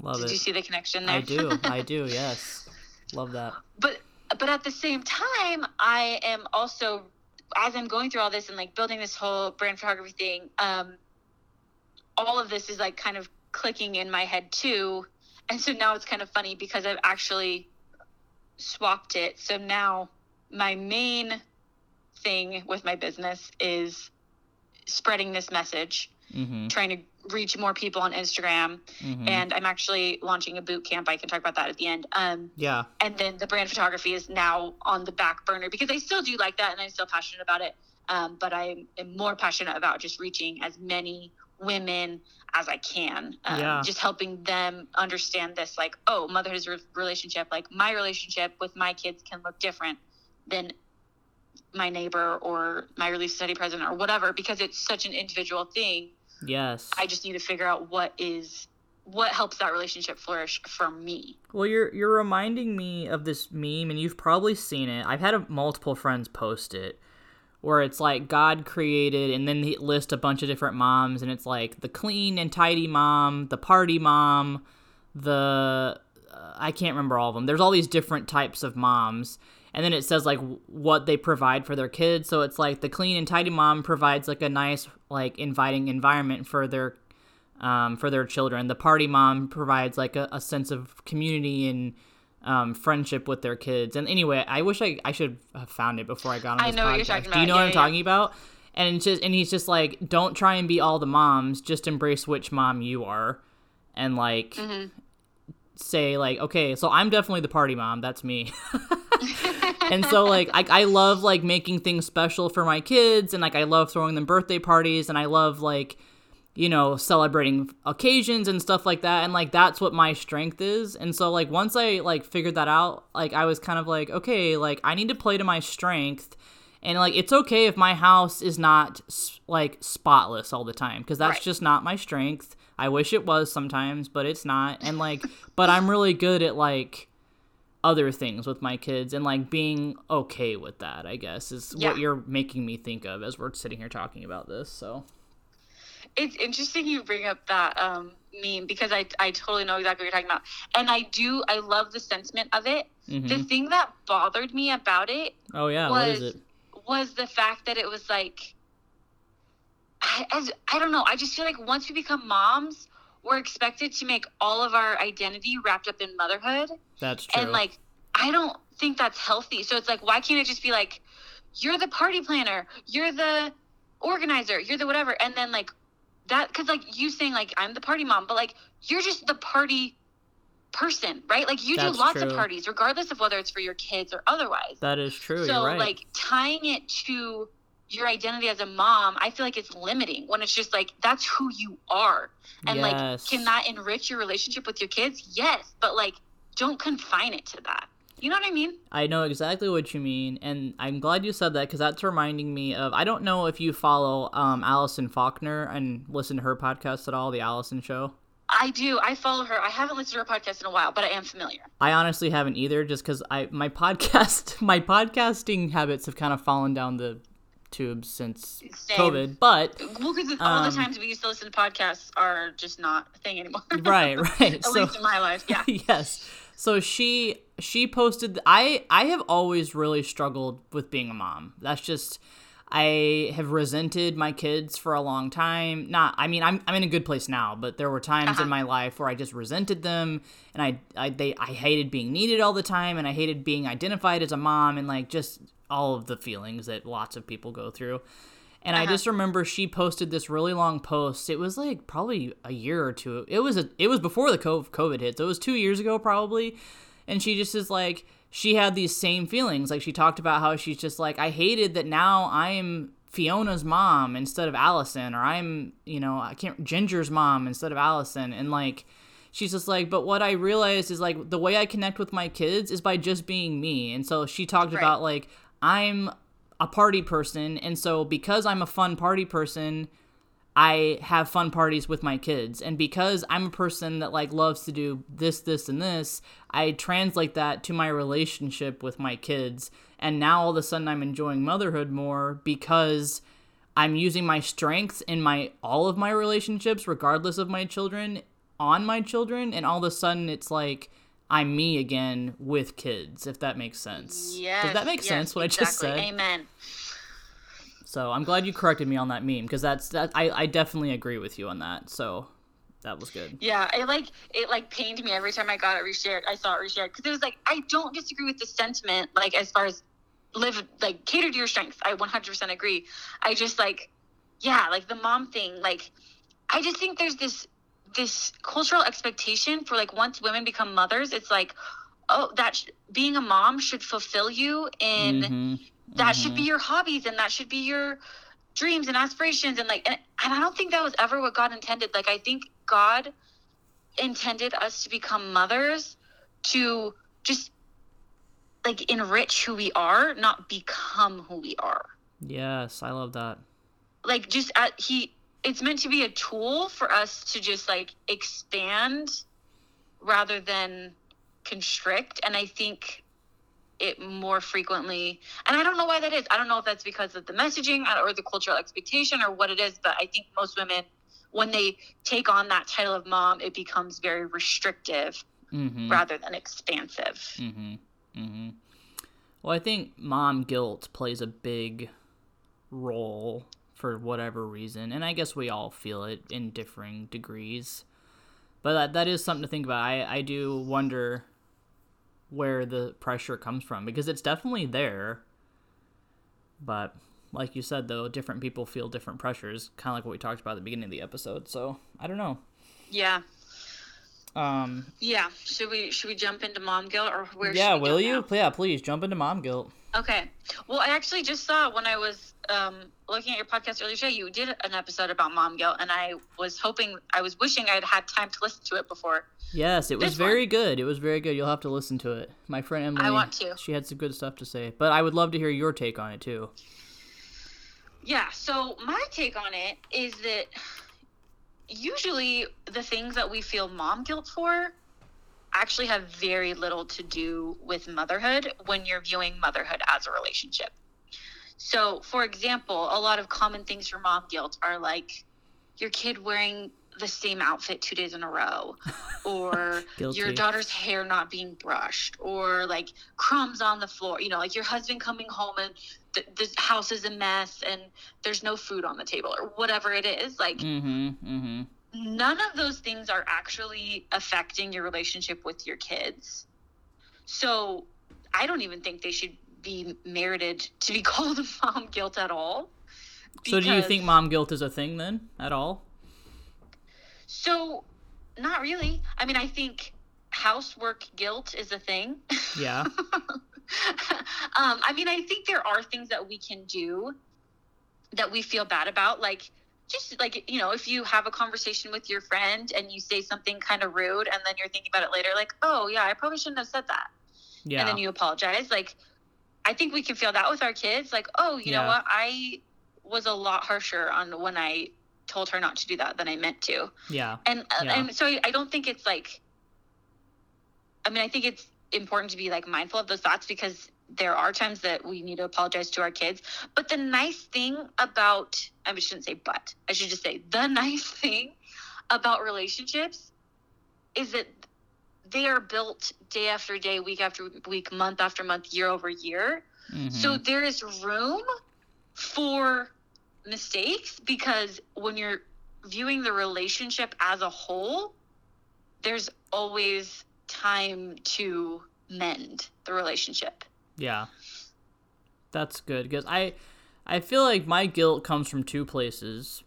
Love Did it. you see the connection there? I do. I do. Yes. Love that. but but at the same time, I am also as I'm going through all this and like building this whole brand photography thing, um, all of this is like kind of clicking in my head too. And so now it's kind of funny because I've actually swapped it. So now my main thing with my business is spreading this message, Mm-hmm. trying to reach more people on Instagram. mm-hmm. And I'm actually launching a boot camp. I can talk about that at the end. Um, yeah. and then the brand photography is now on the back burner because I still do like that and I'm still passionate about it. Um, but I am more passionate about just reaching as many women as I can. Um, Yeah. Just helping them understand this, like, oh, motherhood is a relationship. Like my relationship with my kids can look different than my neighbor or my Relief Society president or whatever because it's such an individual thing. Yes. I just need to figure out what is what helps that relationship flourish for me. Well, you're you're reminding me of this meme, and you've probably seen it. I've had a, multiple friends post it, where it's like God created, and then they list a bunch of different moms, and it's like the clean and tidy mom, the party mom, the uh, I can't remember all of them. There's all these different types of moms, and then it says like what they provide for their kids. So it's like the clean and tidy mom provides like a nice, like inviting environment for their um, for their children. The party mom provides like a, a sense of community and um, friendship with their kids. And anyway, I wish I, I should have found it before I got on I this know what you're podcast. talking Do you know Yeah, what I'm yeah, talking about? And it's just and he's just like, don't try and be all the moms. Just embrace which mom you are, and like Mhm. say like, okay, so I'm definitely the party mom. That's me. and so like I, I love like making things special for my kids and like i love throwing them birthday parties and i love like you know celebrating occasions and stuff like that and like that's what my strength is. And so like once i like figured that out like i was kind of like okay like i need to play to my strength and like it's okay if my house is not like spotless all the time because that's Right. just not my strength. I wish it was sometimes but it's not. And like but i'm really good at like other things with my kids and like being okay with that i guess is Yeah. what you're making me think of as we're sitting here talking about this so It's interesting you bring up that um, meme because I, I totally know exactly what you're talking about. And I do, I love the sentiment of it. Mhm. The thing that bothered me about it oh yeah what is was- it was the fact that it was like, I, as, I don't know, I just feel like once we become moms, we're expected to make all of our identity wrapped up in motherhood. that's true And like, I don't think that's healthy. So it's like, why can't it just be like, you're the party planner, you're the organizer, you're the whatever, and then like that because like you saying like I'm the party mom, but like you're just the party person, right? Like you That's do lots true. of parties, regardless of whether it's for your kids or otherwise. that is true so right like tying it to your identity as a mom, I feel like it's limiting when it's just like that's who you are. And like can that enrich your relationship with your kids? Yes, but like don't confine it to that. You know what I mean? I know exactly what you mean, and I'm glad you said that because that's reminding me of. I don't know if you follow um, Allison Faulkner and listen to her podcast at all, The Allison Show. I do. I follow her. I haven't listened to her podcast in a while, but I am familiar. I honestly haven't either, just because I my podcast my podcasting habits have kind of fallen down the tubes since Same. COVID. But Well, because all Um, the times we used to listen to podcasts are just not a thing anymore. right, right. At so least in my life, yeah. yes. So she she posted I I have always really struggled with being a mom. That's just I have resented my kids for a long time. Not, I mean, I'm, I'm in a good place now, but there were times uh-huh. in my life where I just resented them, and I, I, they, I hated being needed all the time, and I hated being identified as a mom, and like just all of the feelings that lots of people go through. And uh-huh. I just remember she posted this really long post. It was like probably a year or two. It was a, it was before the COVID hit, so it was two years ago probably. And she just is like she had these same feelings. Like she talked about how she's just like, I hated that now I'm Fiona's mom instead of Allison, or I'm, you know, I can't Ginger's mom instead of Allison. And like, she's just like, but what I realized is like the way I connect with my kids is by just being me. And so she talked right. about like, I'm a party person. And so because I'm a fun party person, I have fun parties with my kids. And because I'm a person that like loves to do this, this, and this, I translate that to my relationship with my kids. And now all of a sudden I'm enjoying motherhood more because I'm using my strengths in my all of my relationships, regardless of my children, on my children. And all of a sudden it's like I'm me again with kids, if that makes sense. Yes. Does that make yes, sense what exactly. I just said? Amen. So I'm glad you corrected me on that meme because that's that I, I definitely agree with you on that. So that was good. Yeah, it like it like pained me every time I got it reshared. I saw it reshared because it was like I don't disagree with the sentiment. Like as far as live like cater to your strengths, I 100% agree. I just like yeah, like the mom thing. Like I just think there's this this cultural expectation for like once women become mothers, it's like oh that sh- being a mom should fulfill you in. Mm-hmm that mm-hmm. should be mm-hmm. your hobbies and that should be your dreams and aspirations and like and, and i don't think that was ever what god intended like i think god intended us to become mothers to just like enrich who we are not become who we are yes i love that like just at, he it's meant to be a tool for us to just like expand rather than constrict and i think it more frequently. And I don't know why that is. I don't know if that's because of the messaging or the cultural expectation or what it is, but I think most women, when they take on that title of mom, it becomes very restrictive mm-hmm. rather than expansive. Mm-hmm. Mm-hmm. Well, I think mom guilt plays a big role for whatever reason, and I guess we all feel it in differing degrees. But that, that is something to think about. I, I do wonder where the pressure comes from because it's definitely there. But like you said though, different people feel different pressures, kind of like what we talked about at the beginning of the episode. So, I don't know. Yeah. Um Yeah, should we should we jump into mom guilt or where Yeah, will you? Yeah, please jump into mom guilt. Okay. Well, I actually just saw when I was um, looking at your podcast earlier today, you did an episode about mom guilt, and I was hoping, I was wishing I'd had time to listen to it before Yes, it was very one. good. It was very good. You'll have to listen to it. My friend Emily, I want to. She had some good stuff to say, but I would love to hear your take on it too. Yeah. So my take on it is that usually the things that we feel mom guilt for actually have very little to do with motherhood when you're viewing motherhood as a relationship. So, for example, a lot of common things for mom guilt are like your kid wearing the same outfit two days in a row or your daughter's hair not being brushed or like crumbs on the floor you know like your husband coming home and the, the house is a mess and there's no food on the table or whatever it is like mm-hmm, mm-hmm. None of those things are actually affecting your relationship with your kids so i don't even think they should be merited to be called mom guilt at all so do you think mom guilt is a thing then at all so, not really. I mean, I think housework guilt is a thing. Yeah. um, I mean, I think there are things that we can do that we feel bad about, like just like you know, if you have a conversation with your friend and you say something kind of rude, and then you're thinking about it later, like, oh yeah, I probably shouldn't have said that. Yeah. And then you apologize. Like, I think we can feel that with our kids. Like, oh, you yeah. know what, I was a lot harsher on when I told her not to do that than I meant to. Yeah. And uh, yeah. and so I don't think it's like I mean, I think it's important to be like mindful of those thoughts because there are times that we need to apologize to our kids. But the nice thing about I shouldn't say but. I should just say the nice thing about relationships is that they are built day after day, week after week, month after month, year over year. Mhm. So there is room for mistakes because when you're viewing the relationship as a whole, there's always time to mend the relationship. Yeah. That's good because I I feel like my guilt comes from two places.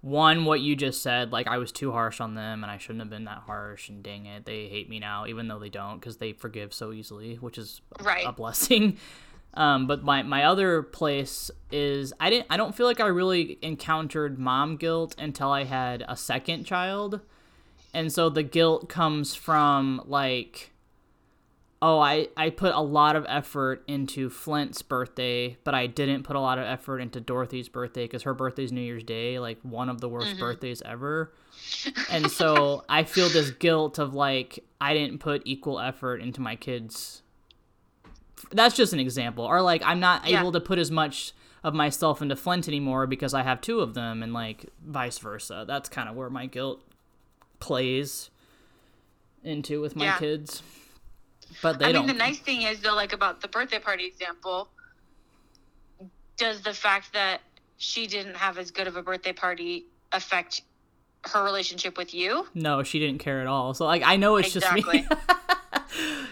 One, what you just said, like I was too harsh on them and I shouldn't have been that harsh and dang it, they hate me now even though they don't because they forgive so easily, which is a- Right. a blessing. Um, but my, my other place is I didn't I don't feel like I really encountered mom guilt until I had a second child. And so the guilt comes from like oh I, I put a lot of effort into flint's birthday but i didn't put a lot of effort into dorothy's birthday because her birthday's new year's day like one of the worst mm-hmm. birthdays ever. And so i feel this guilt of like i didn't put equal effort into my kids. That's just an example. Or like i'm not Yeah. able to put as much of myself into flint anymore because i have two of them and like vice versa. That's kind of where my guilt plays into with my Yeah. kids but they I don't mean, the nice thing is though, like about the birthday party example, does the fact that she didn't have as good of a birthday party affect her relationship with you? No, she didn't care at all. So like I know it's just me.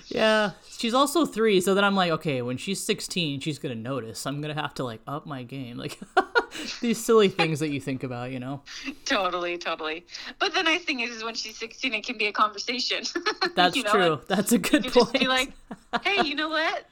Yeah. She's also 3, so then I'm like, okay, when she's 16, she's going to notice. I'm going to have to like up my game. Like these silly things that you think about, you know. totally, totally. But the nice thing is, is when she's 16, it can be a conversation. That's You know, true. That's a good You point. just be like, hey, you know what?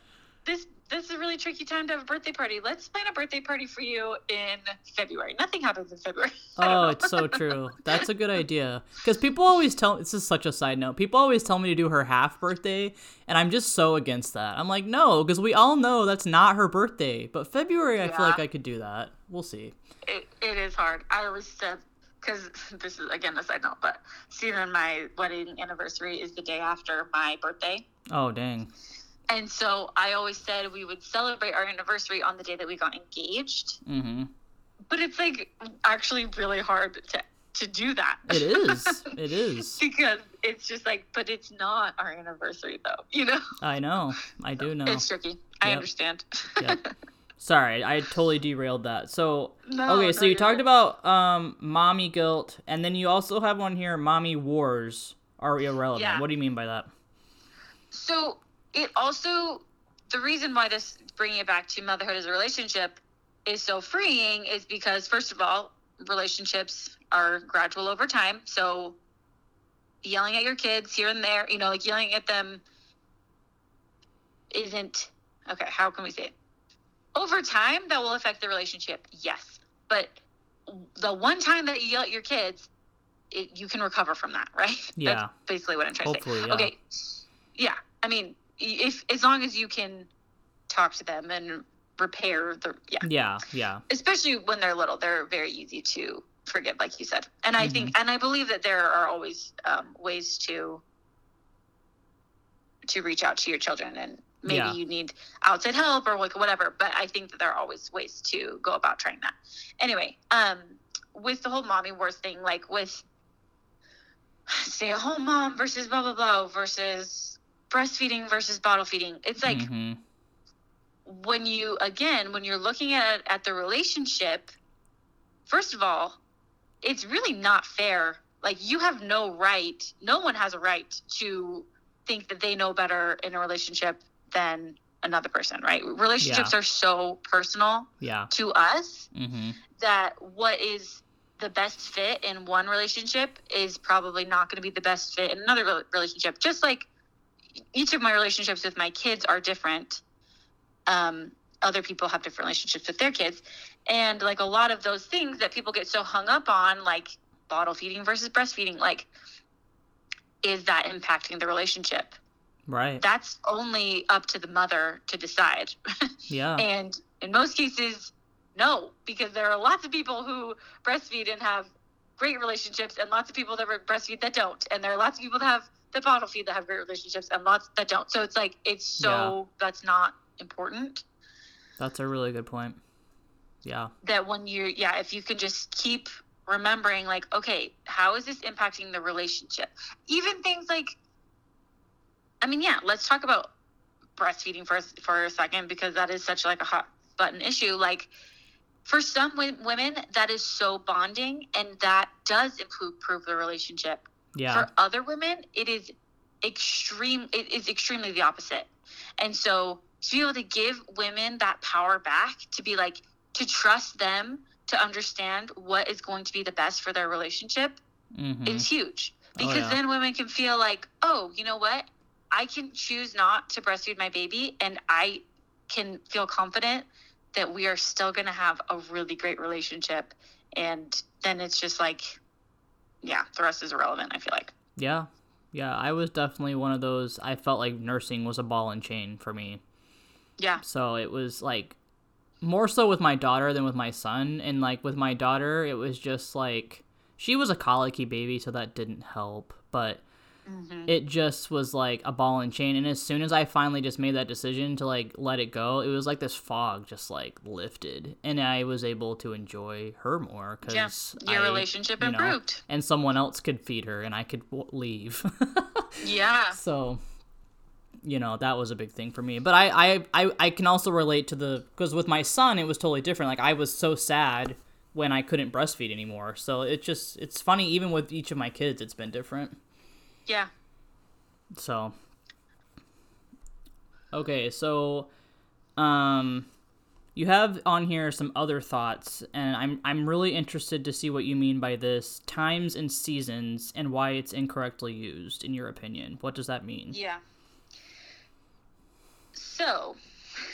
This this is a really tricky time to have a birthday party. Let's plan a birthday party for you in February. Nothing happens in February. Oh, it's so true. That's a good idea. Because people always tell this is such a side note. People always tell me to do her half birthday, and I'm just so against that. I'm like, no, because we all know that's not her birthday. But February, I feel like I could do that. We'll see. it, it is hard. I always said because this is again a side note, but Steven my wedding anniversary is the day after my birthday, Oh, dang. And so I always said we would celebrate our anniversary on the day that we got engaged. Mm-hmm. But it's like actually really hard to to do that. It is. It is. because it's just like, but it's not our anniversary though. You know, I know. I do know. it's tricky. I understand. Yep. Sorry, I totally derailed that. So, No, okay, so no, you you're talked good. about um mommy guilt, and then you also have one here, mommy wars are irrelevant. Yeah. What do you mean by that? So it also the reason why this bringing it back to motherhood as a relationship is so freeing is because first of all, relationships are gradual over time. So yelling at your kids here and there, you know, like yelling at them isn't okay. How can we say it? Over time, that will affect the relationship, yes. But the one time that you yell at your kids, it, you can recover from that, right? Yeah. That's basically what I'm trying to say. yeah. Okay. Yeah. I mean, if as long as you can talk to them and repair the yeah, Yeah, yeah. especially when they're little, they're very easy to forgive, like you said. And I Mm-hmm. think, and I believe that there are always um, ways to to reach out to your children, and maybe Yeah. you need outside help or like whatever. But I think that there are always ways to go about trying that. Anyway, um, with the whole mommy wars thing, like with stay at home mom versus blah blah blah versus breastfeeding versus bottle feeding, it's like Mhm. when you again when you're looking at at the relationship first of all it's really not fair like you have no right no one has a right to think that they know better in a relationship than another person right relationships Yeah. are so personal Yeah. to us Mm-hmm. that what is the best fit in one relationship is probably not going to be the best fit in another relationship. Just like each of my relationships with my kids are different. Um, other people have different relationships with their kids. And like a lot of those things that people get so hung up on, like bottle feeding versus breastfeeding, like, is that impacting the relationship? Right. That's only up to the mother to decide. yeah. And in most cases, no, because there are lots of people who breastfeed and have great relationships, and lots of people that breastfeed that don't. And there are lots of people that have that bottle feed that have great relationships, and lots that don't. So it's like it's so that's not important. That's a really good point. Yeah. That when you yeah, if you can just keep remembering like, okay, how is this impacting the relationship? Even things like I mean, yeah, let's talk about breastfeeding for for a second because that is such like a hot button issue. Like for some w- women, that is so bonding, and that does improve, improve the relationship. Yeah. For other women, it is extreme. It is extremely the opposite, and so to be able to give women that power back to be like to trust them to understand what is going to be the best for their relationship Mhm. is huge because yeah. then women can feel like oh you know what i can choose not to breastfeed my baby and i can feel confident that we are still going to have a really great relationship and then it's just like yeah the rest is irrelevant i feel like Yeah. Yeah, I was definitely one of those I felt like nursing was a ball and chain for me. yeah So it was like more so with my daughter than with my son. And like with my daughter, it was just like she was a colicky baby, so that didn't help. But hmm it just was like a ball and chain. And as soon as I finally just made that decision to like let it go, it was like this fog just like lifted. And I was able to enjoy her more yeah because your relationship you know, improved and someone else could feed her and I could w- leave. yeah so you know that was a big thing for me but i i i, I can also relate to the because with my son it was totally different like i was so sad when i couldn't breastfeed anymore so it just it's funny even with each of my kids it's been different yeah so okay so um you have on here some other thoughts and i'm i'm really interested to see what you mean by this times and seasons and why it's incorrectly used in your opinion what does that mean Yeah. So,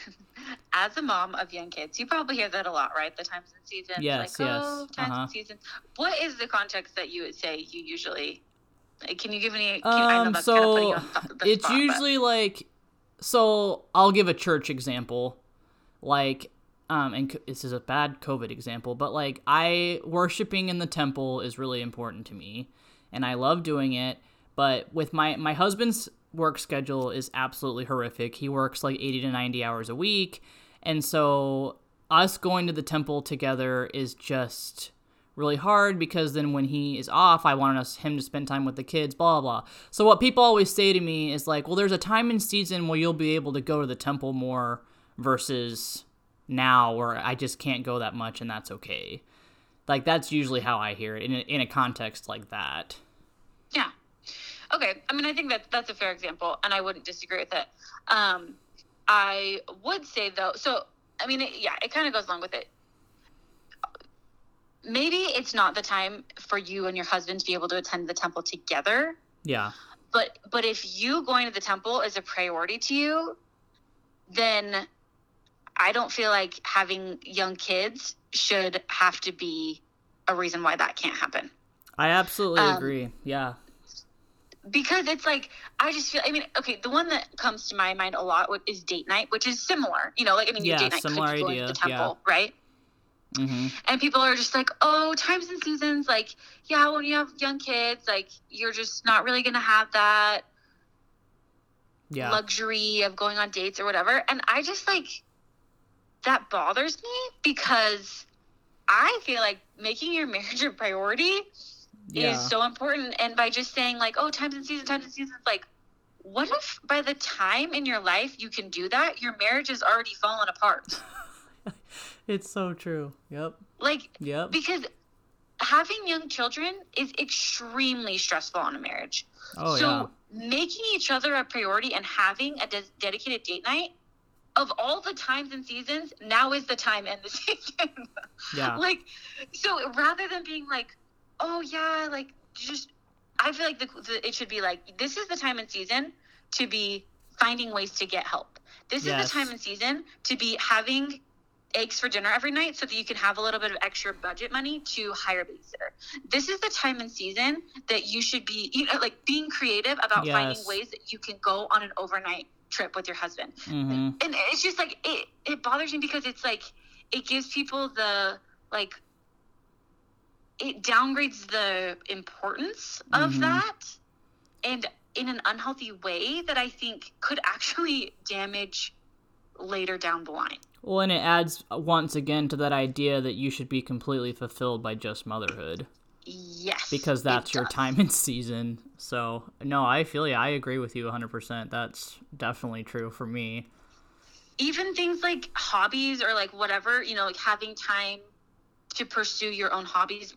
as a mom of young kids, you probably hear that a lot, right? The times and seasons. Yes, like, yes, Oh, times uh-huh. and seasons. What is the context that you would say you usually? Can you give any? Can, Um, that's kind of so it's spot, but- usually like, so I'll give a church example, like, um, and this is a bad COVID example, but like I worshiping in the temple is really important to me, and I love doing it. But with my my husband's work schedule is absolutely horrific. He works like eighty to ninety hours a week, and so us going to the temple together is just really hard because then when he is off, I want us him to spend time with the kids, blah blah. blah. So what people always say to me is like, well, there's a time and season where you'll be able to go to the temple more versus now where I just can't go that much and that's okay. Like that's usually how I hear it in a, in a context like that. Yeah. Okay. I mean, I think that that's a fair example, and I wouldn't disagree with it. Um, I would say though, so I mean, it, yeah, it kind of goes along with it. Maybe it's not the time for you and your husband to be able to attend the temple together, Yeah. but but if you going to the temple is a priority to you, then I don't feel like having young kids should have to be a reason why that can't happen. I absolutely Um, agree. Yeah. because it's like I just feel. I mean, okay, the one that comes to my mind a lot is date night, which is similar. You know, like I mean, your Yeah, date night could similar be to the temple, right? Hmm And people are just like, oh, times and seasons. Like, yeah, when you have young kids, like you're just not really gonna have that Yeah. luxury of going on dates or whatever. And I just like that bothers me because I feel like making your marriage a priority yeah. is so important. And by just saying like, oh, times and seasons, times and seasons, like, what if by the time in your life you can do that, your marriage is already fallen apart? it's so true. Yep. Like, Yep. because having young children is extremely stressful on a marriage. Oh so making each other a priority and having a des- dedicated date night of all the times and seasons, now is the time and the season. yeah. Yeah. like so rather than being like oh yeah like just i feel like the, the it should be like this is the time and season to be finding ways to get help this is the time and season to be having eggs for dinner every night so that you can have a little bit of extra budget money to hire a babysitter. This is the time and season that you should be you know like being creative about finding ways that you can go on an overnight trip with your husband. Hmm and it's just like it it bothers me because it's like it gives people the like it downgrades the importance of Mhm. that. And in an unhealthy way that i think could actually damage later down the line Well, and it adds once again to that idea that you should be completely fulfilled by just motherhood. Yes. because that's your does. time and season. So, no, I feel you. I agree with you 100%. That's definitely true for me. even things like hobbies or like whatever, you know, like having time to pursue your own hobbies,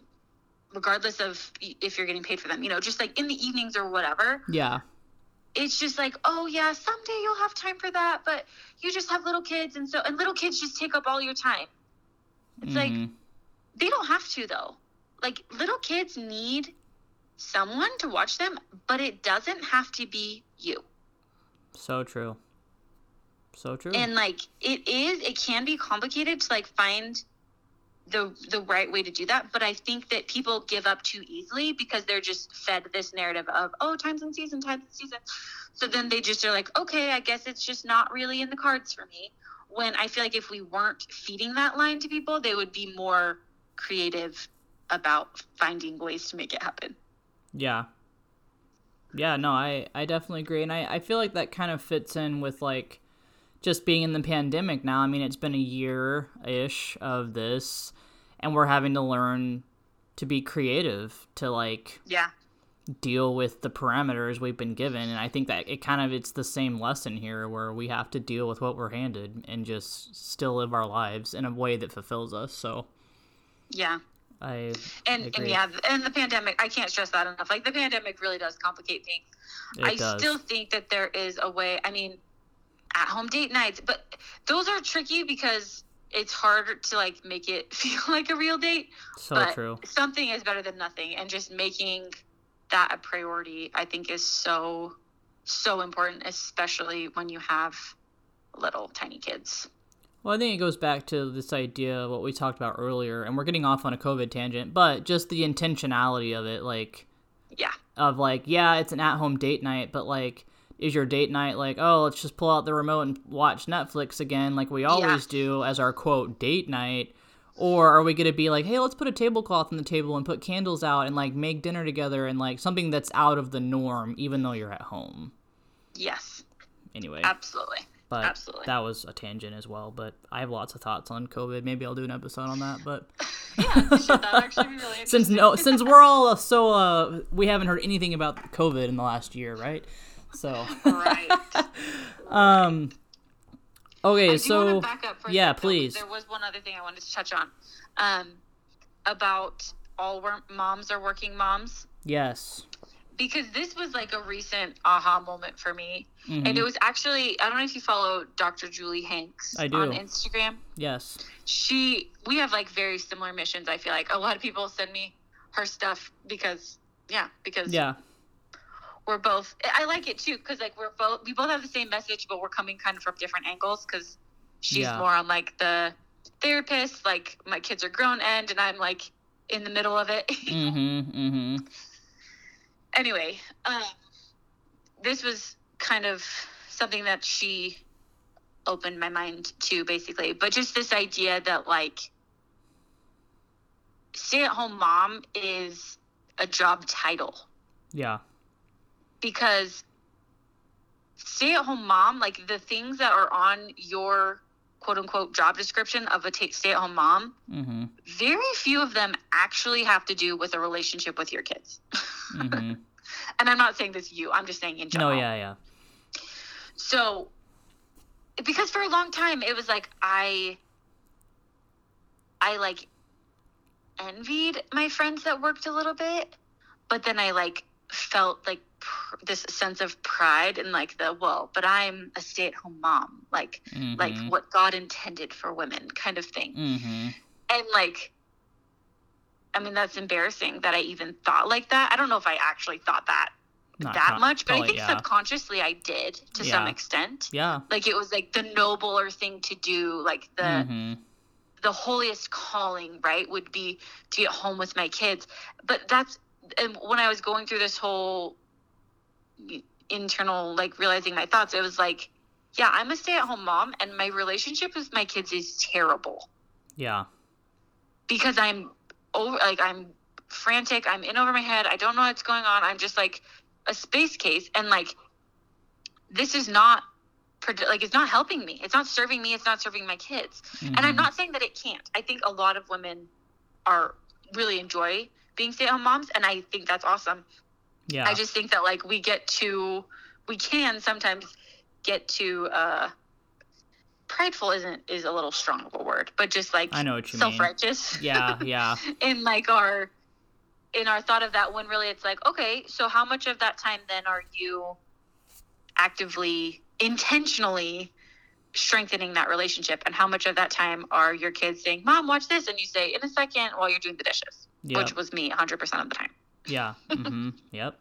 regardless of if you're getting paid for them, you know, just like in the evenings or whatever. Yeah. It's just like, oh yeah, someday you'll have time for that, but you just have little kids, and so and little kids just take up all your time. It's like Mhm. they don't have to though. Like little kids need someone to watch them, but it doesn't have to be you. so true. So true. and like it is it can be complicated to like find the the right way to do that but i think that people give up too easily because they're just fed this narrative of oh times and season times and season so then they just are like okay i guess it's just not really in the cards for me when i feel like if we weren't feeding that line to people they would be more creative about finding ways to make it happen Yeah. Yeah, no, I, I definitely agree. And I, I feel like that kind of fits in with like just being in the pandemic now. I mean, it's been a year ish of this, and we're having to learn to be creative to like yeah deal with the parameters we've been given. And I think that it kind of it's the same lesson here where we have to deal with what we're handed and just still live our lives in a way that fulfills us. So yeah I and, agree. and yeah and the pandemic i can't stress that enough like the pandemic really does complicate things it I does. still think that there is a way. I mean, at home date nights, but those are tricky because it's harder to like make it feel like a real date. so but true. something is better than nothing, and just making that a priority, I think, is so so important, especially when you have little tiny kids. Well, I think it goes back to this idea of what we talked about earlier, and we're getting off on a COVID tangent, but just the intentionality of it, like, Yeah, of like, yeah, it's an at home date night, but like, is your date night like, oh, let's just pull out the remote and watch Netflix again, like we always do as our quote date night? Or are we going to be like, hey, let's put a tablecloth on the table and put candles out and like make dinner together and like something that's out of the norm, even though you're at home? yes, Anyway. absolutely. But Absolutely. that was a tangent as well. But I have lots of thoughts on COVID. Maybe I'll do an episode on that. But Yeah, should that actually be really since no, since we're all so uh, we haven't heard anything about COVID in the last year, right? So right. um, okay, so want to back up for yeah, sec, though, 'cause please. There was one other thing I wanted to touch on, um, about all moms are working moms yes, because this was like a recent aha moment for me, Mhm. and it was actually I don't know if you follow Dr. Julie Hanks I do. on Instagram. yes, She we have like very similar missions. I feel like a lot of people send me her stuff because yeah because yeah, we're both i like it too because like we're both we both have the same message but we're coming kind of from different angles because she's Yeah. more on like the therapist like my kids are grown end and i'm like in the middle of it mm-hmm, mm-hmm. anyway um, this was kind of something that she opened my mind to basically but just this idea that like stay at home mom is a job title Yeah, because stay at home mom, like the things that are on your quote unquote job description of a t- stay at home mom, mm-hmm, very few of them actually have to do with a relationship with your kids. mm-hmm. and I'm not saying this you, I'm just saying in general. no, yeah, yeah, So, because for a long time it was like I, I like envied my friends that worked a little bit, but then I like felt like pr- this sense of pride and like the well, but I'm a stay-at-home mom, like mm-hmm, like what God intended for women, kind of thing, mm-hmm. and like. I mean, that's embarrassing that I even thought like that. I don't know if I actually thought that Not that con- much, but I think yeah. subconsciously I did to some extent yeah, like it was like the nobler thing to do like the mm-hmm. the holiest calling right would be to get home with my kids but that's and when i was going through this whole internal like realizing my thoughts it was like yeah i'm a stay-at-home mom and my relationship with my kids is terrible. Yeah, because i'm over like i'm frantic i'm in over my head i don't know what's going on i'm just like a space case and like this is not like it's not helping me it's not serving me it's not serving my kids. And i'm mhm. not saying that it can't. I think a lot of women are really enjoy being stay-at-home moms and i think that's awesome Yeah. i just think that like we get to we can sometimes get to uh prideful isn't is a little strong of a word but just like I know what you mean. self-righteous Yeah, yeah. in like our in our thought of that when really it's like okay so how much of that time then are you actively intentionally strengthening that relationship and how much of that time are your kids saying mom watch this and you say in a second while you're doing the dishes Yeah. which was me 100% of the time Yeah. Mm-hmm. yep.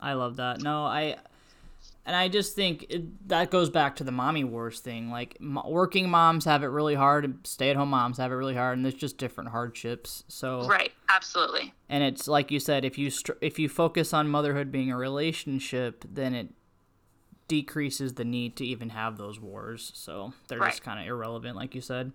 I love that. No, I and I just think it, that goes back to the mommy wars thing. Like mo- working moms have it really hard, and stay-at-home moms have it really hard, and there's just different hardships. So right absolutely and it's like you said, if you str- if you focus on motherhood being a relationship, then it decreases the need to even have those wars. So they're just kind of irrelevant, like you said.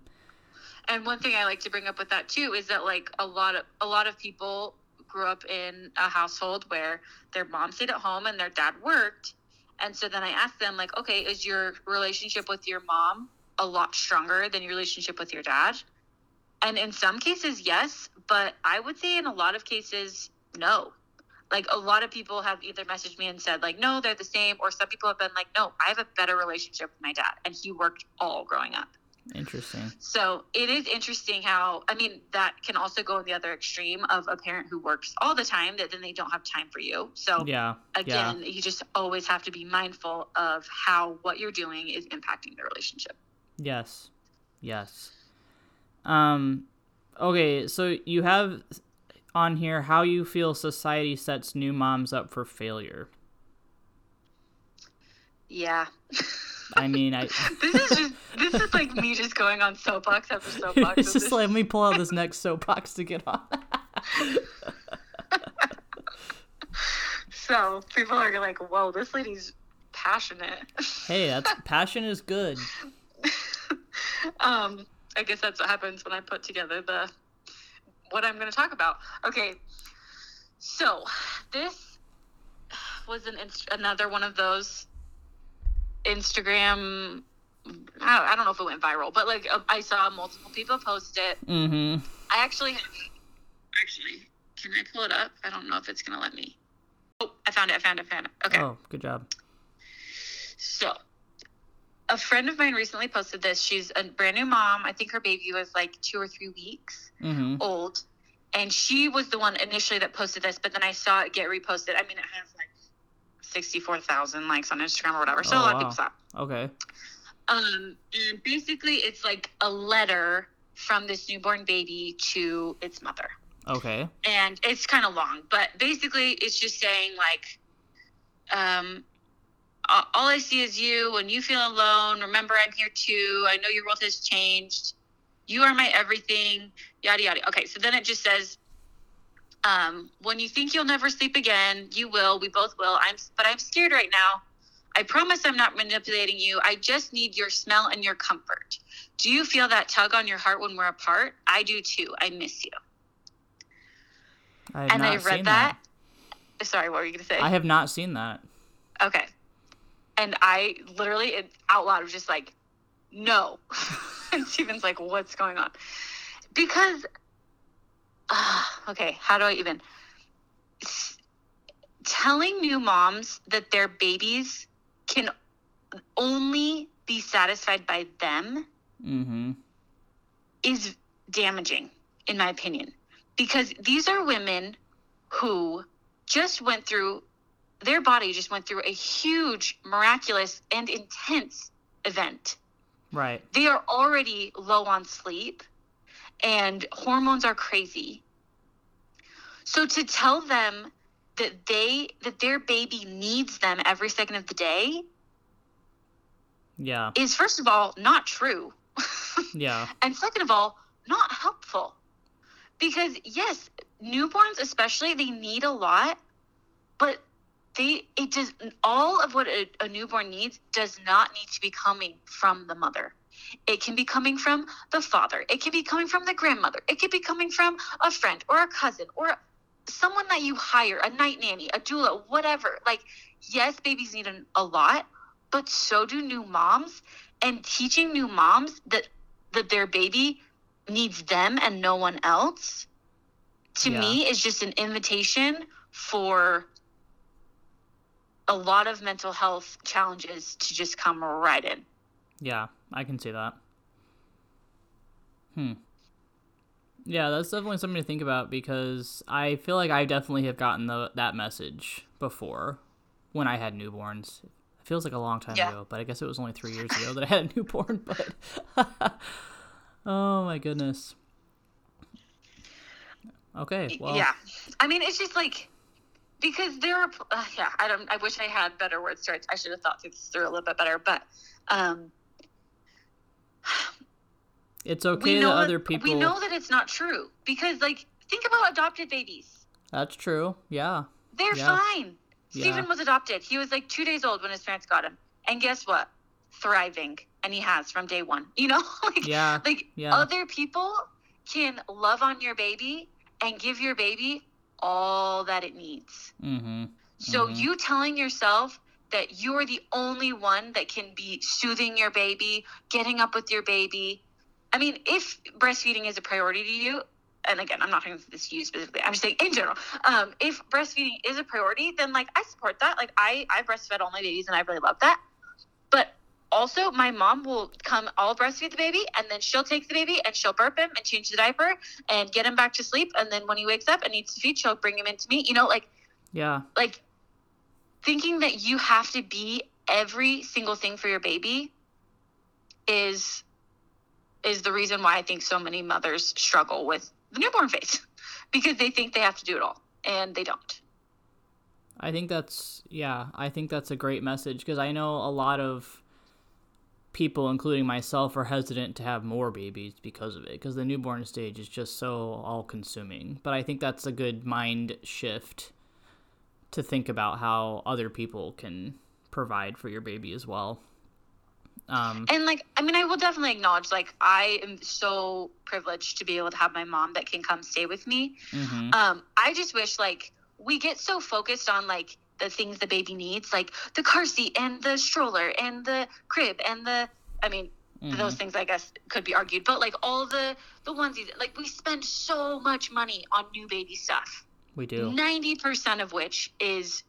And one thing i like to bring up with that too is that like a lot of a lot of people grew up in a household where their mom stayed at home and their dad worked. And so then i asked them like okay is your relationship with your mom a lot stronger than your relationship with your dad? And in some cases yes but i would say in a lot of cases no. Like a lot of people have either messaged me and said like no they're the same or some people have been like no i have a better relationship with my dad and he worked all growing up Interesting. so it is interesting how, I mean, that can also go in the other extreme of a parent who works all the time that then they don't have time for you. So Yeah. again, you just always have to be mindful of how what you're doing is impacting the relationship. Yes. Yes. Um okay, so you have on here how you feel society sets new moms up for failure. Yeah. I mean, I this is just, this is like me just going on soapbox after soapbox. it's just like let me pull out this next soapbox to get on. so people are like, whoa, this lady's passionate. hey, that's passion is good. um, I guess that's what happens when I put together the what I'm going to talk about. Okay, so this was an inst- another one of those Instagram. I don't know if it went viral, but like uh, I saw multiple people post it. Mm-hmm. I actually, actually, can I pull it up? I don't know if it's gonna let me. Oh, I found it! I found it! I found it! Okay. Oh, good job. So, a friend of mine recently posted this. She's a brand new mom. I think her baby was like two or three weeks Mhm. old. And she was the one initially that posted this, but then I saw it get reposted. I mean, it has like 64,000 likes on Instagram or whatever. So Oh, a lot wow. of people saw it. Okay. Um, and basically, it's like a letter from this newborn baby to its mother Okay. and it's kind of long, but basically it's just saying like, um, all I see is you. When you feel alone, remember I'm here too. I know your world has changed. You are my everything. Yada yada. Okay, so then it just says, um, when you think you'll never sleep again, you will. We both will. I'm, but I'm scared right now. I promise I'm not manipulating you. I just need your smell and your comfort. Do you feel that tug on your heart when we're apart? I do too. I miss you I have and not I read seen that. Sorry, what were you gonna say? I have not seen that. okay. And I literally it, out loud was just like, no. and Steven's like, what's going on? Because, uh, okay, how do I even? Telling new moms that their babies can only be satisfied by them mm-hmm. is damaging, in my opinion, because these are women who just went through, their body just went through a huge, miraculous, and intense event. Right. They are already low on sleep, and hormones are crazy. So to tell them that they that their baby needs them every second of the day Yeah. is first of all not true. Yeah. And second of all, not helpful. Because yes, newborns especially, they need a lot, but they it does all of what a, a newborn needs does not need to be coming from the mother. It can be coming from the father. It can be coming from the grandmother. It could be coming from a friend or a cousin or someone that you hire, a night nanny, a doula, whatever. Like, yes, babies need an, a lot, but so do new moms. And teaching new moms that that their baby needs them and no one else to Yeah. me is just an invitation for a lot of mental health challenges to just come right in. Yeah, I can see that. Hmm. Yeah, that's definitely something to think about because I feel like I definitely have gotten the that message before when I had newborns. It feels like a long time Yeah. ago, but I guess it was only three years ago that I had a newborn. But oh my goodness. Okay, well, yeah. I mean, it's just like because there are uh, yeah, I don't I wish I had better words to it. I should have thought through this through a little bit better, but um it's okay we that other people. we know that it's not true because like think about adopted babies. That's true. Yeah. They're Yeah. fine. Yeah. Steven was adopted. He was like 2 days old when his parents got him. And guess what? Thriving. And he has from day 1. You know? like Yeah. like Yeah. other people can love on your baby and give your baby all that it needs. Mm-hmm. So Mhm. you telling yourself that you're the only one that can be soothing your baby, getting up with your baby. I mean, if breastfeeding is a priority to you, and again, I'm not talking this to you specifically. I'm just saying in general. Um, if breastfeeding is a priority, then like I support that. Like I I breastfed all my babies, and I really love that. But also, my mom will come. I'll breastfeed the baby, and then she'll take the baby and she'll burp him and change the diaper and get him back to sleep. And then when he wakes up and needs to feed, she'll bring him into me. You know, like Yeah. like thinking that you have to be every single thing for your baby is is the reason why I think so many mothers struggle with the newborn phase because they think they have to do it all and they don't. I think that's yeah, I think that's a great message because I know a lot of people including myself are hesitant to have more babies because of it because the newborn stage is just so all consuming. But I think that's a good mind shift to think about how other people can provide for your baby as well. Um And like I mean I will definitely acknowledge like I am so privileged to be able to have my mom that can come stay with me. mhm. Um, I just wish like we get so focused on like the things the baby needs, like the car seat and the stroller and the crib and the I mean those Mhm. things I guess could be argued, but like all the the onesies, like we spend so much money on new baby stuff. We do. Ninety percent of which is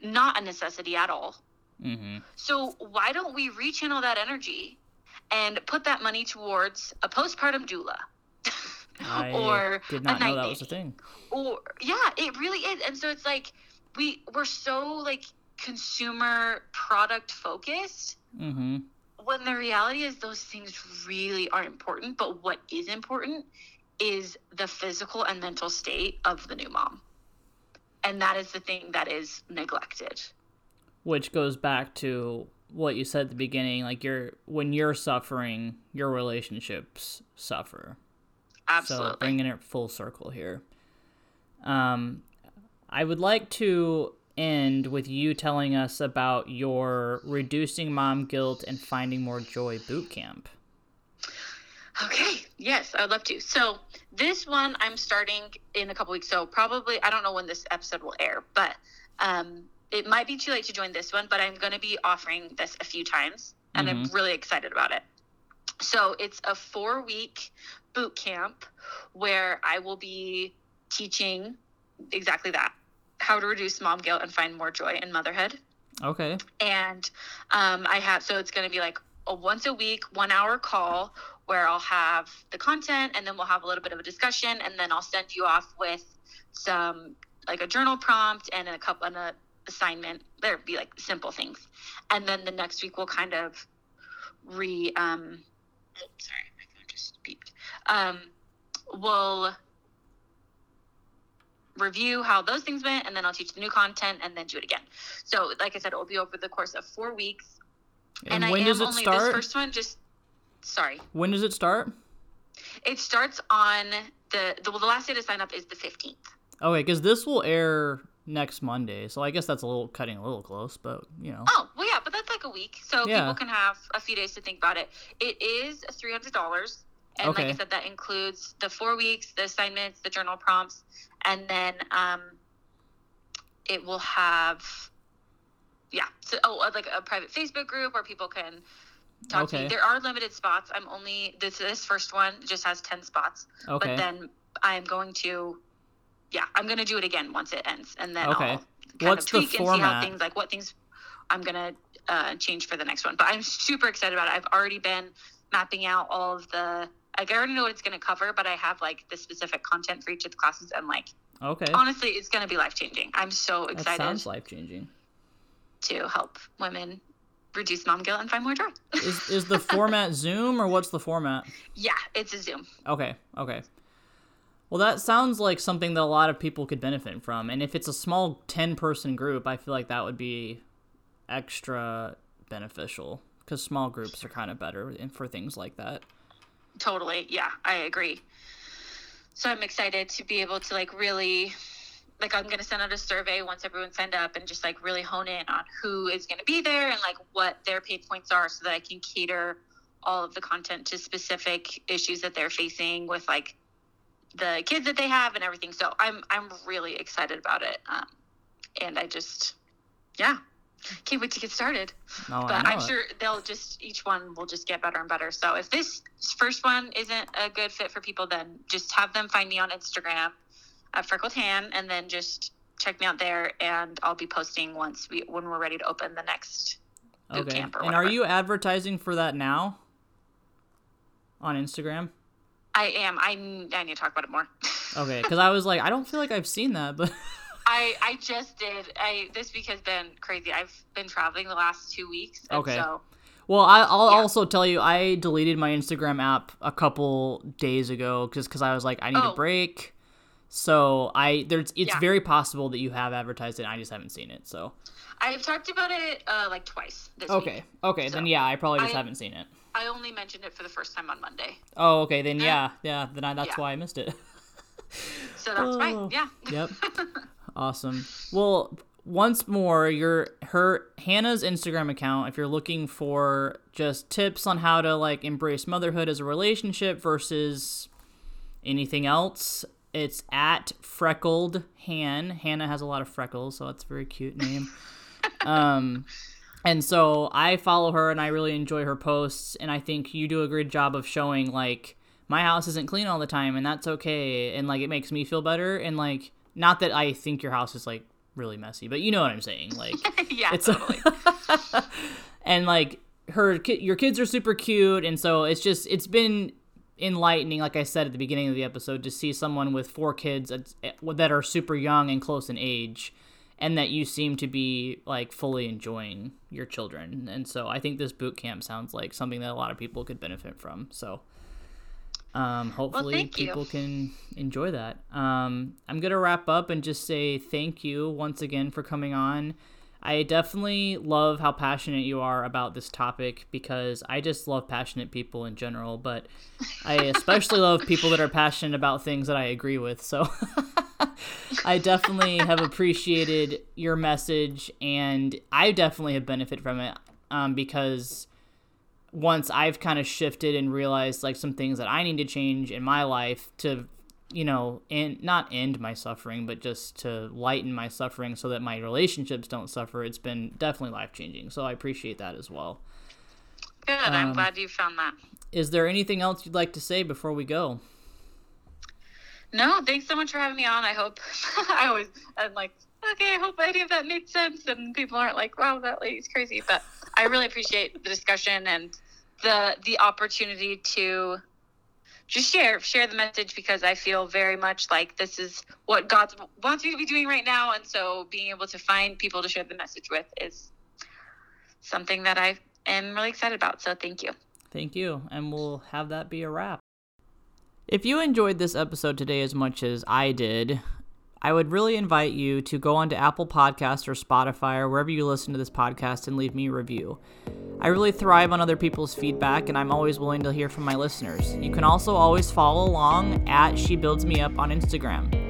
not a necessity at all. Mhm. So why don't we rechannel that energy and put that money towards a postpartum doula? I or did a not know night that was a thing. or yeah it really is and so it's like we we're so like consumer product focused Mhm. when the reality is those things really are important but what is important is the physical and mental state of the new mom. And that is the thing that is neglected. Which goes back to what you said at the beginning like you're when you're suffering your relationships suffer. Absolutely. so bringing it full circle here. Um i would like to end with you telling us about your reducing mom guilt and finding more joy boot camp Okay, yes, I'd love to. So this one I'm starting in a couple weeks. So probably I don't know when this episode will air, but um, it might be too late to join this one. But I'm going to be offering this a few times, and I'm really excited about it. So it's a four week boot camp where I will be teaching exactly that how to reduce mom guilt and find more joy in motherhood okay and um, I have so it's going to be like a once a week, one hour call where I'll have the content, and then we'll have a little bit of a discussion, and then I'll send you off with some like a journal prompt and a couple and a assignment. There'd be like simple things, and then the next week we'll kind of re um. Sorry, my phone just beeped. Um, we'll review how those things went and then I'll teach the new content and then do it again. So like I said, it will be over the course of four weeks. and, And, when I does it only start this first one just sorry. when does it start It starts on the the, well, the last day to sign up is the fifteenth. okay because this will air next monday so i guess that's a little cutting a little close but you know Oh, well yeah, but that's like a week. So Yeah. people can have a few days to think about it. It is three hundred dollars. And Okay. like I said, that includes the four weeks, the assignments, the journal prompts, and then um it will have yeah. So oh uh, like a private Facebook group where people can talk to me. There are limited spots. I'm only this this first one just has ten spots. okay But then I'm going to yeah, I'm gonna do it again once it ends, and then Okay. I'll kind What's of tweak and see how things like what things I'm gonna uh, change for the next one. But I'm super excited about it. I've already been mapping out all of the. Like I already know what it's gonna cover, but I have like the specific content for each of the classes, and like Okay. honestly, it's gonna be life changing. I'm so That excited sounds life changing. to help women reduce mom guilt and find more joy. Is is the format Zoom or what's the format? yeah, it's a Zoom. Okay, okay. Well, that sounds like something that a lot of people could benefit from. And if it's a small 10 person group, I feel like that would be extra beneficial because small groups are kind of better for things like that. Totally. Yeah, I agree. So I'm excited to be able to like really like I'm going to send out a survey once everyone's signed up and just like really hone in on who is going to be there and like what their pain points are so that I can cater all of the content to specific issues that they're facing with like the kids that they have and everything. So I'm I'm really excited about it. Um, and I just yeah, can't wait to get started No, but I'm it. sure they'll just each one will just get better and better. So if this first one isn't a good fit for people, then just have them find me on Instagram at Freckled Han, and then just check me out there, and I'll be posting once we when we're ready to open the next boot Okay. camp or And are you advertising for that now on Instagram? I am. I I need to talk about it more. Okay, because I was like, I don't feel like I've seen that, but I I just did. I this week has been crazy. I've been traveling the last two weeks. And Okay. So Well, I, I'll Yeah. also tell you, I deleted my Instagram app a couple days ago just because I was like, I need a Oh. break. So I there's it's Yeah. very possible that you have advertised it. I just haven't seen it. So I've talked about it uh, like twice this okay, week. okay, So, then yeah, I probably just I- haven't seen it. I only mentioned it for the first time on Monday, Oh, okay, then yeah, yeah, then I, that's yeah. why I missed it. so that's Oh. fine. Yeah. yep, awesome. Well, once more, your her Hannah's Instagram account. If you're looking for just tips on how to like embrace motherhood as a relationship versus anything else, it's at freckled Han. Hannah has a lot of freckles, so that's a very cute name. um, and so I follow her and I really enjoy her posts, and I think you do a great job of showing like my house isn't clean all the time, and that's okay, and like it makes me feel better, and like not that I think your house is like really messy, but you know what I'm saying, like yeah, it's totally. and like her your kids are super cute and so it's just it's been enlightening like i said at the beginning of the episode to see someone with four kids eh, that are super young and close in age and that you seem to be like fully enjoying your children. And so i think this boot camp sounds like something that a lot of people could benefit from. So um, hopefully you. people can enjoy that. Um, i'm gonna wrap up and just say thank you once again for coming on I definitely love how passionate you are about this topic because I just love passionate people in general, but I especially love people that are passionate about things that I agree with. So I definitely have appreciated your message and I definitely have benefited from it um, because once I've kind of shifted and realized like some things that I need to change in my life to you know, and not end my suffering, but just to lighten my suffering so that my relationships don't suffer. It's been definitely life changing. So I appreciate that as well. Good. I'm Um, glad you found that. Is there anything else you'd like to say before we go? No, thanks so much for having me on. I hope I always I'm like, okay, I hope any of that made sense and people aren't like, wow, that lady's crazy. But I really appreciate the discussion and the the opportunity to just share share the message because I feel very much like this is what God wants me to be doing right now, and so being able to find people to share the message with is something that I am really excited about. So thank you. Thank you, and we'll have that be a wrap. If you enjoyed this episode today as much as I did, I would really invite you to go onto Apple Podcasts or Spotify or wherever you listen to this podcast and leave me a review. I really thrive on other people's feedback, and I'm always willing to hear from my listeners. You can also always follow along at She Builds Me Up on Instagram.